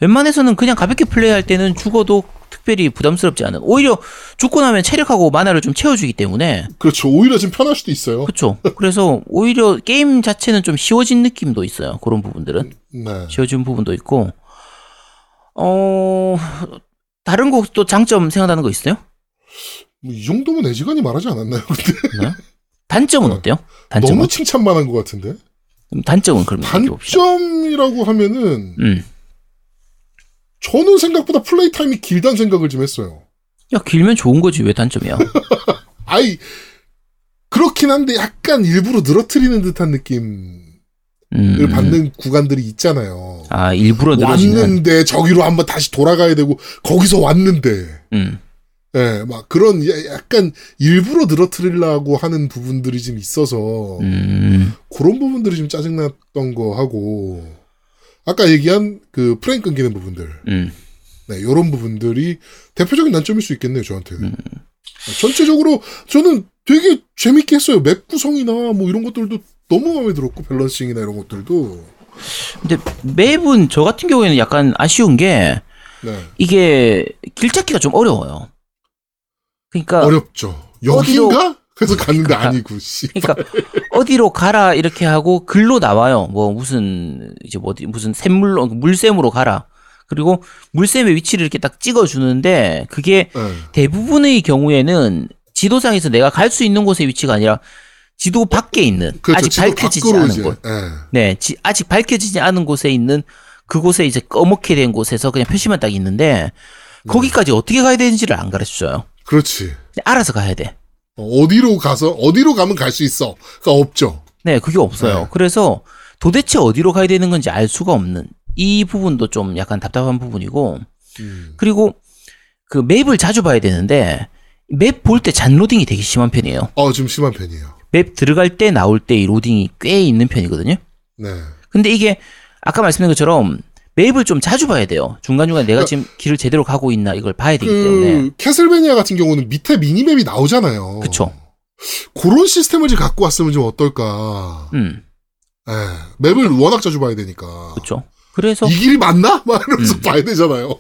웬만해서는 그냥 가볍게 플레이할 때는 죽어도 특별히 부담스럽지 않은. 오히려 죽고 나면 체력하고 만화를 좀 채워주기 때문에 그렇죠. 오히려 좀 편할 수도 있어요. 그쵸. 그래서 오히려 게임 자체는 좀 쉬워진 느낌도 있어요. 그런 부분들은 네. 쉬워진 부분도 있고. 어 다른 곳도 장점 생각나는 거 있어요? 뭐 이 정도면 애지간히 말하지 않았나요? 근데 네? 단점은 네. 어때요? 단점은 너무 칭찬만 한 것 같은데. 음, 단점은 그럼. 단점이라고 하면은 음. 저는 생각보다 플레이 타임이 길다는 생각을 좀 했어요. 야 길면 좋은 거지 왜 단점이야? 아이 그렇긴 한데 약간 일부러 늘어뜨리는 듯한 느낌을 음. 받는 구간들이 있잖아요. 아 일부러 늘어지는. 왔는데 저기로 한번 다시 돌아가야 되고 거기서 왔는데 음. 예, 막 그런 야- 약간 일부러 늘어뜨리려고 하는 부분들이 좀 있어서 음. 그런 부분들이 좀 짜증났던 거 하고 아까 얘기한 그 프레임 끊기는 부분들 음. 네, 요런 부분들이 대표적인 난점일 수 있겠네요, 저한테는. 음. 전체적으로 저는 되게 재밌게 했어요. 맵 구성이나 뭐 이런 것들도 너무 마음에 들었고, 밸런싱이나 이런 것들도. 근데 맵은 저 같은 경우에는 약간 아쉬운 게 네. 이게 길 찾기가 좀 어려워요. 그러니까 어렵죠. 여기인가? 그래서 갔는데 그러니까- 아니고, 씨. 그러니까 어디로 가라 이렇게 하고 글로 나와요. 뭐 무슨 이제 뭐 어디 무슨 샘물로 물샘으로 가라. 그리고 물샘의 위치를 이렇게 딱 찍어 주는데 그게 네. 대부분의 경우에는 지도상에서 내가 갈 수 있는 곳의 위치가 아니라 지도 밖에 있는 그렇죠. 아직 밝혀지지 않은 이제. 곳. 예. 네, 지- 아직 밝혀지지 않은 곳에 있는 그곳에 이제 꺼멓게 된 곳에서 그냥 표시만 딱 있는데 네. 거기까지 어떻게 가야 되는지를 안 가르쳐줘요. 그렇지. 알아서 가야 돼. 어, 어디로 가서, 어디로 가면 갈 수 있어. 가 없죠. 네, 그게 없어요. 네. 그래서 도대체 어디로 가야 되는 건지 알 수가 없는 이 부분도 좀 약간 답답한 부분이고 음. 그리고 그 맵을 자주 봐야 되는데 맵 볼 때 잔로딩이 되게 심한 편이에요. 어, 좀 심한 편이에요. 맵 들어갈 때 나올 때 이 로딩이 꽤 있는 편이거든요. 네. 근데 이게 아까 말씀드린 것처럼 맵을 좀 자주 봐야 돼요. 중간중간 내가 지금 길을 제대로 가고 있나 이걸 봐야 되기 때문에. 그, 캐슬베니아 같은 경우는 밑에 미니맵이 나오잖아요. 그쵸. 그런 시스템을 좀 갖고 왔으면 좀 어떨까. 음, 예. 맵을 워낙 자주 봐야 되니까. 그쵸. 그래서 이 길이 맞나? 막 이러면서 음. 봐야 되잖아요.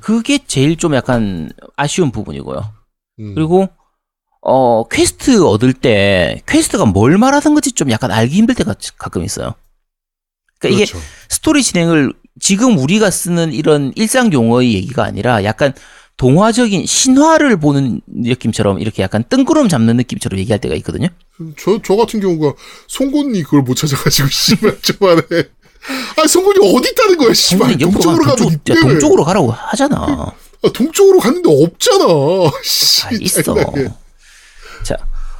그게 제일 좀 약간 아쉬운 부분이고요. 음. 그리고 어 퀘스트 얻을 때 퀘스트가 뭘 말하는 건지 좀 약간 알기 힘들 때가 가끔 있어요. 그러니까 이게 그렇죠. 스토리 진행을 지금 우리가 쓰는 이런 일상 용어의 얘기가 아니라 약간 동화적인 신화를 보는 느낌처럼 이렇게 약간 뜬구름 잡는 느낌처럼 얘기할 때가 있거든요. 저, 저 같은 경우가 송곳니 그걸 못 찾아가지고, 씨발, 초반에. 아, 송곳니 어디 있다는 거야, 씨발. 동쪽으로 가, 가면 동쪽, 있대. 야, 동쪽으로 가라고 하잖아. 아, 동쪽으로 갔는데 없잖아. 씨, 아, 있어. 자,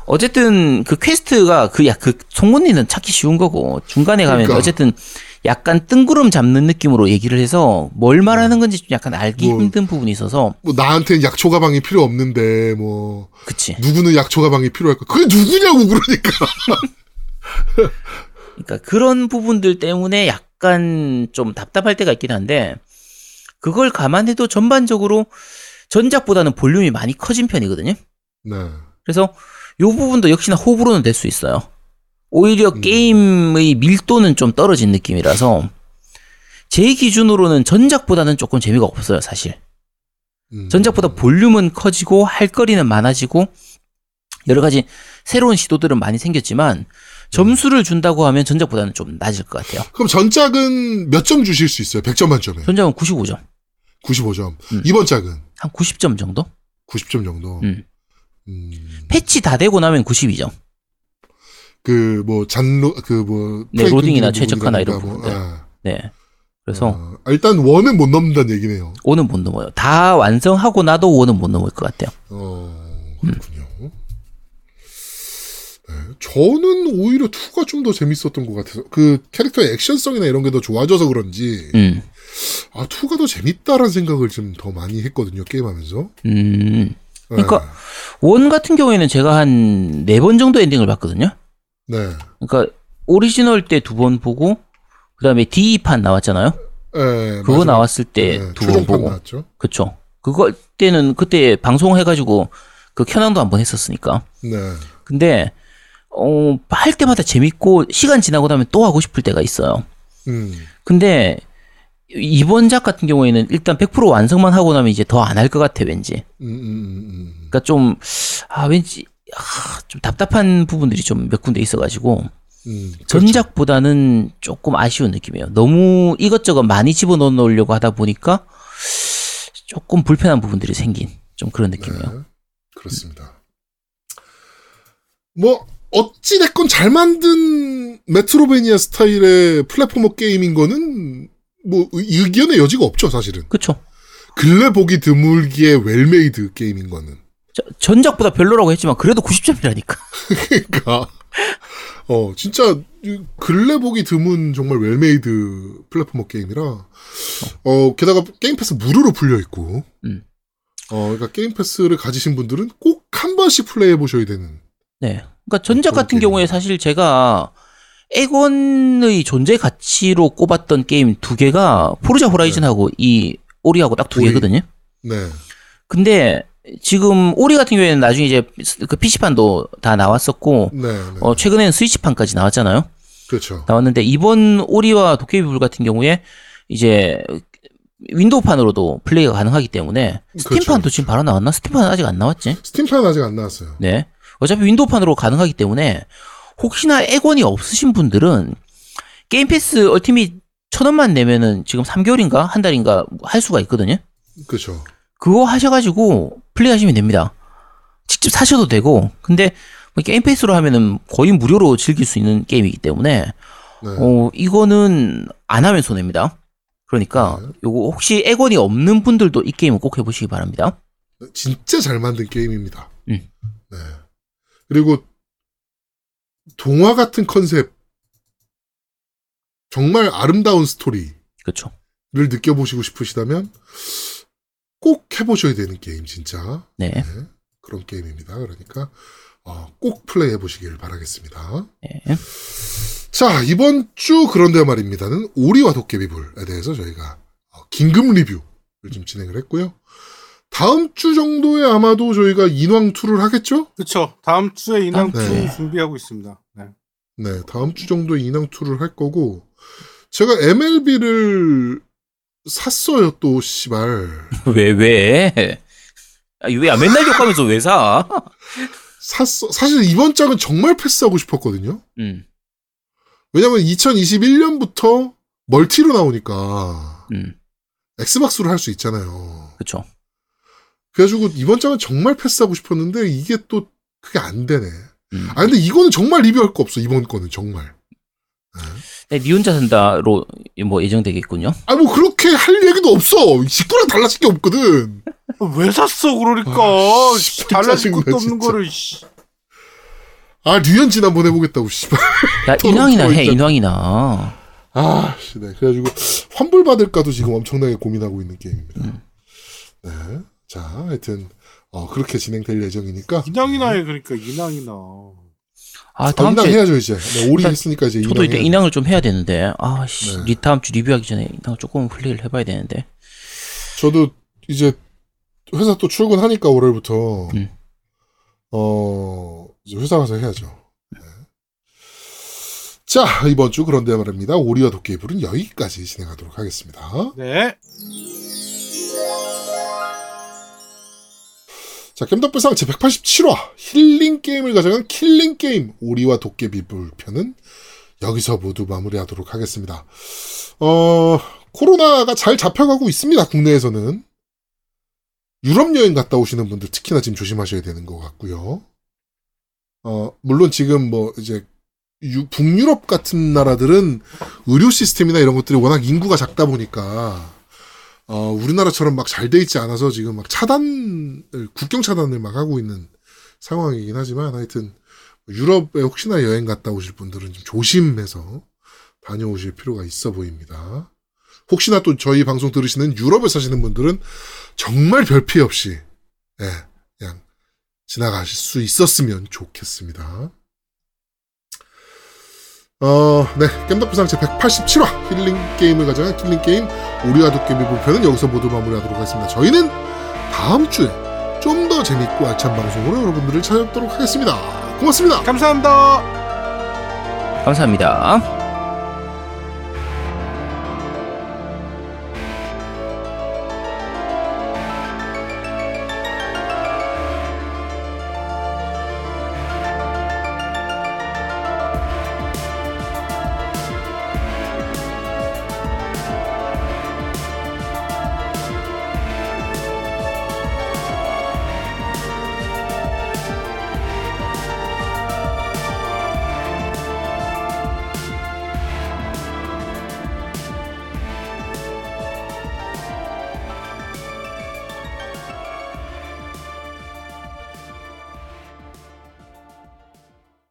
어쨌든 그 퀘스트가 그 야 그 송곳니는 찾기 쉬운 거고 중간에 가면 그러니까. 어쨌든 약간 뜬구름 잡는 느낌으로 얘기를 해서 뭘 말하는 건지 좀 약간 알기 뭐. 힘든 부분이 있어서 뭐, 나한테는 약초 가방이 필요 없는데, 뭐, 그치. 누구는 약초 가방이 필요할까? 그게 누구냐고, 그러니까. 그러니까 그런 부분들 때문에 약간 좀 답답할 때가 있긴 한데 그걸 감안해도 전반적으로 전작보다는 볼륨이 많이 커진 편이거든요. 네. 그래서 요 부분도 역시나 호불호는 될 수 있어요. 오히려 음. 게임의 밀도는 좀 떨어진 느낌이라서 제 기준으로는 전작보다는 조금 재미가 없어요, 사실. 음. 전작보다 볼륨은 커지고 할 거리는 많아지고 여러 가지 새로운 시도들은 많이 생겼지만 점수를 준다고 하면 전작보다는 좀 낮을 것 같아요. 그럼 전작은 몇 점 주실 수 있어요? 100점 만점에. 전작은 95점. 95점. 음. 이번 작은 한 90점 정도? 90점 정도. 음. 음. 패치 다 되고 나면 92점. 그, 뭐, 잔로, 그, 뭐. 네, 로딩이나 최적화나 이런 부분이라든가 부분들. 아. 네. 그래서 어, 일단 원은 못 넘는다는 얘기네요. 오는 못 넘어요. 다 완성하고 나도 오는 못 넘을 것 같아요. 어, 그렇군요. 네. 저는 오히려 2가 좀 더 재밌었던 것 같아서 그 캐릭터의 액션성이나 이런 게 더 좋아져서 그런지 음. 아 2가 더 재밌다라는 생각을 좀 더 많이 했거든요 게임하면서. 음. 네. 그러니까 one 같은 경우에는 제가 한 네 번 정도 엔딩을 봤거든요. 네. 그러니까 오리지널 때 두 번 보고 그다음에 DE판 나왔잖아요. 네, 그거 마지막, 나왔을 때 네, 두번 보고. 나왔죠. 그쵸. 그거 때는 그때 방송해가지고 그 켜낭도 한 번 했었으니까. 네. 근데 어, 할 때마다 재밌고 시간 지나고 나면 또 하고 싶을 때가 있어요. 음. 근데 이번 작 같은 경우에는 일단 100% 완성만 하고 나면 이제 더 안 할 것 같아 왠지. 음, 음, 음, 음. 그러니까 좀 아 왠지 아, 좀 답답한 부분들이 좀 몇 군데 있어가지고 음. 그렇죠. 전작보다는 조금 아쉬운 느낌이에요. 너무 이것저것 많이 집어넣어 놓으려고 하다 보니까 조금 불편한 부분들이 생긴 좀 그런 느낌이에요. 네, 그렇습니다. 뭐 어찌 됐건 잘 만든 Metroidvania 스타일의 platformer 게임인 거는 뭐 의- 의견의 여지가 없죠 사실은. 그쵸. 근래 보기 드물기의 well-made 게임인 거는. 저- 전작보다 별로라고 했지만 그래도 90점이라니까. 그러니까 어 진짜 이 근래 보기 드문 정말 well-made platformer 게임이라 어 게다가 Game Pass 무료로 풀려 있고 음. 어 그러니까 게임 패스를 가지신 분들은 꼭 한 번씩 플레이해 보셔야 되는 네. 그러니까 전작 같은 경우에 게임이에요. 사실 제가 엑원의 존재 가치로 꼽았던 게임 두 개가 Forza Horizon하고 이 오리하고 딱 두. 개거든요. 네 근데 지금 오리 같은 경우에는 나중에 이제 그 PC판도 다 나왔었고 네, 네. 어 최근에는 스위치판까지 나왔잖아요. 그렇죠. 나왔는데 이번 오리와 도깨비불 같은 경우에 이제 윈도우판으로도 플레이가 가능하기 때문에 스팀판도 그렇죠. 지금 바로 나왔나? 스팀판은 아직 안 나왔지? 스팀판 아직 안 나왔어요. 네. 어차피 윈도우판으로 가능하기 때문에 혹시나 엑원이 없으신 분들은 게임 패스 얼티밋 천 원만 내면은 지금 3개월인가 한 달인가 할 수가 있거든요. 그렇죠. 그거 하셔가지고 플레이하시면 됩니다. 직접 사셔도 되고, 근데 뭐 게임 패스로 하면은 거의 무료로 즐길 수 있는 게임이기 때문에 네. 어 이거는 안 하면 손해입니다. 그러니까 네. 요거 혹시 액원이 없는 분들도 이 게임을 꼭 해보시기 바랍니다. 진짜 잘 만든 게임입니다. 음. 네. 그리고 동화 같은 컨셉, 정말 아름다운 스토리를 그렇죠. 느껴보시고 싶으시다면 꼭 해보셔야 되는 게임 진짜 네. 네. 그런 게임입니다. 그러니까 어, 꼭 플레이해 보시길 바라겠습니다. 네. 자 이번 주 그런데 말입니다는 오리와 도깨비불에 대해서 저희가 어, 긴급 리뷰를 좀 진행을 했고요. 다음 주 정도에 아마도 저희가 인왕 2를 하겠죠? 그렇죠. 다음 주에 인왕 네. 2 준비하고 있습니다. 네. 네, 다음 주 정도에 인왕 2를 할 거고, 제가 MLB를 샀어요, 또, 씨발. 왜 왜? 아니, 왜 맨날 욕하면서 왜 사? 샀어. 사실 이번 장은 정말 패스하고 싶었거든요? 음, 왜냐면 2021년부터 멀티로 나오니까, 음, 엑스박스로 할 수 있잖아요. 그렇죠. 그래가지고 이번 장은 정말 패스하고 싶었는데, 이게 또, 그게 안 되네. 음. 아, 근데 이거는 정말 리뷰할 거 없어, 이번 거는 정말. 네, 니 혼자 산다로 뭐 예정되겠군요. 아, 뭐 그렇게 할 얘기도 없어! 식구랑 달라질 게 없거든! 왜 샀어 그러니까 아, 씨, 달라질 것도 없는 진짜. 거를 씨. 아, 류현진 한번 해보겠다고, 씨발. 야 인왕이나 해 있잖아. 인왕이나. 아, 씨, 네. 그래가지고, 환불 받을까도 지금 엄청나게 고민하고 있는 게임입니다. 음. 네. 자, 하여튼, 어, 그렇게 진행될 예정이니까. 인왕이나 해 그러니까 인왕이나. 아 어, 다음 주에 해야죠, 이제. 네, 오리 일단 했으니까 이제 저도. 이제. 인왕을 좀 해야 되는데 아 씨 네. 리 다음 주 리뷰하기 전에 인왕 조금 플레이를 해봐야 되는데. 저도 이제 회사 또 출근하니까 월요일부터, 음. 어, 이제 회사 가서 해야죠. 네. 자, 이번 주 그런데 말입니다. 오리와 도깨비불은 여기까지 진행하도록 하겠습니다. 네. 자, 겜덕비상 제187화 힐링 게임을 가장한 killing 게임 오리와 도깨비 불 편은 여기서 모두 마무리하도록 하겠습니다. 어, 코로나가 잘 잡혀가고 있습니다. 국내에서는. 유럽 여행 갔다 오시는 분들 특히나 지금 조심하셔야 되는 것 같고요. 어, 물론 지금 뭐 이제 유- 북유럽 같은 나라들은 의료 시스템이나 이런 것들이 워낙 인구가 작다 보니까 어, 우리나라처럼 막 잘 돼 있지 않아서 지금 막 차단을, 국경 차단을 막 하고 있는 상황이긴 하지만 하여튼 유럽에 혹시나 여행 갔다 오실 분들은 좀 조심해서 다녀오실 필요가 있어 보입니다. 혹시나 또 저희 방송 들으시는 유럽에 사시는 분들은 정말 별 피해 없이 예, 그냥 지나가실 수 있었으면 좋겠습니다. 어, 네. 겜덕부상 제 187화 힐링 게임을 가져간 힐링 게임 우리와 도깨비 부편은 여기서 모두 마무리하도록 하겠습니다. 저희는 다음 주에 좀 더 재밌고 알찬 방송으로 여러분들을 찾아뵙도록 하겠습니다. 고맙습니다. 감사합니다. 감사합니다.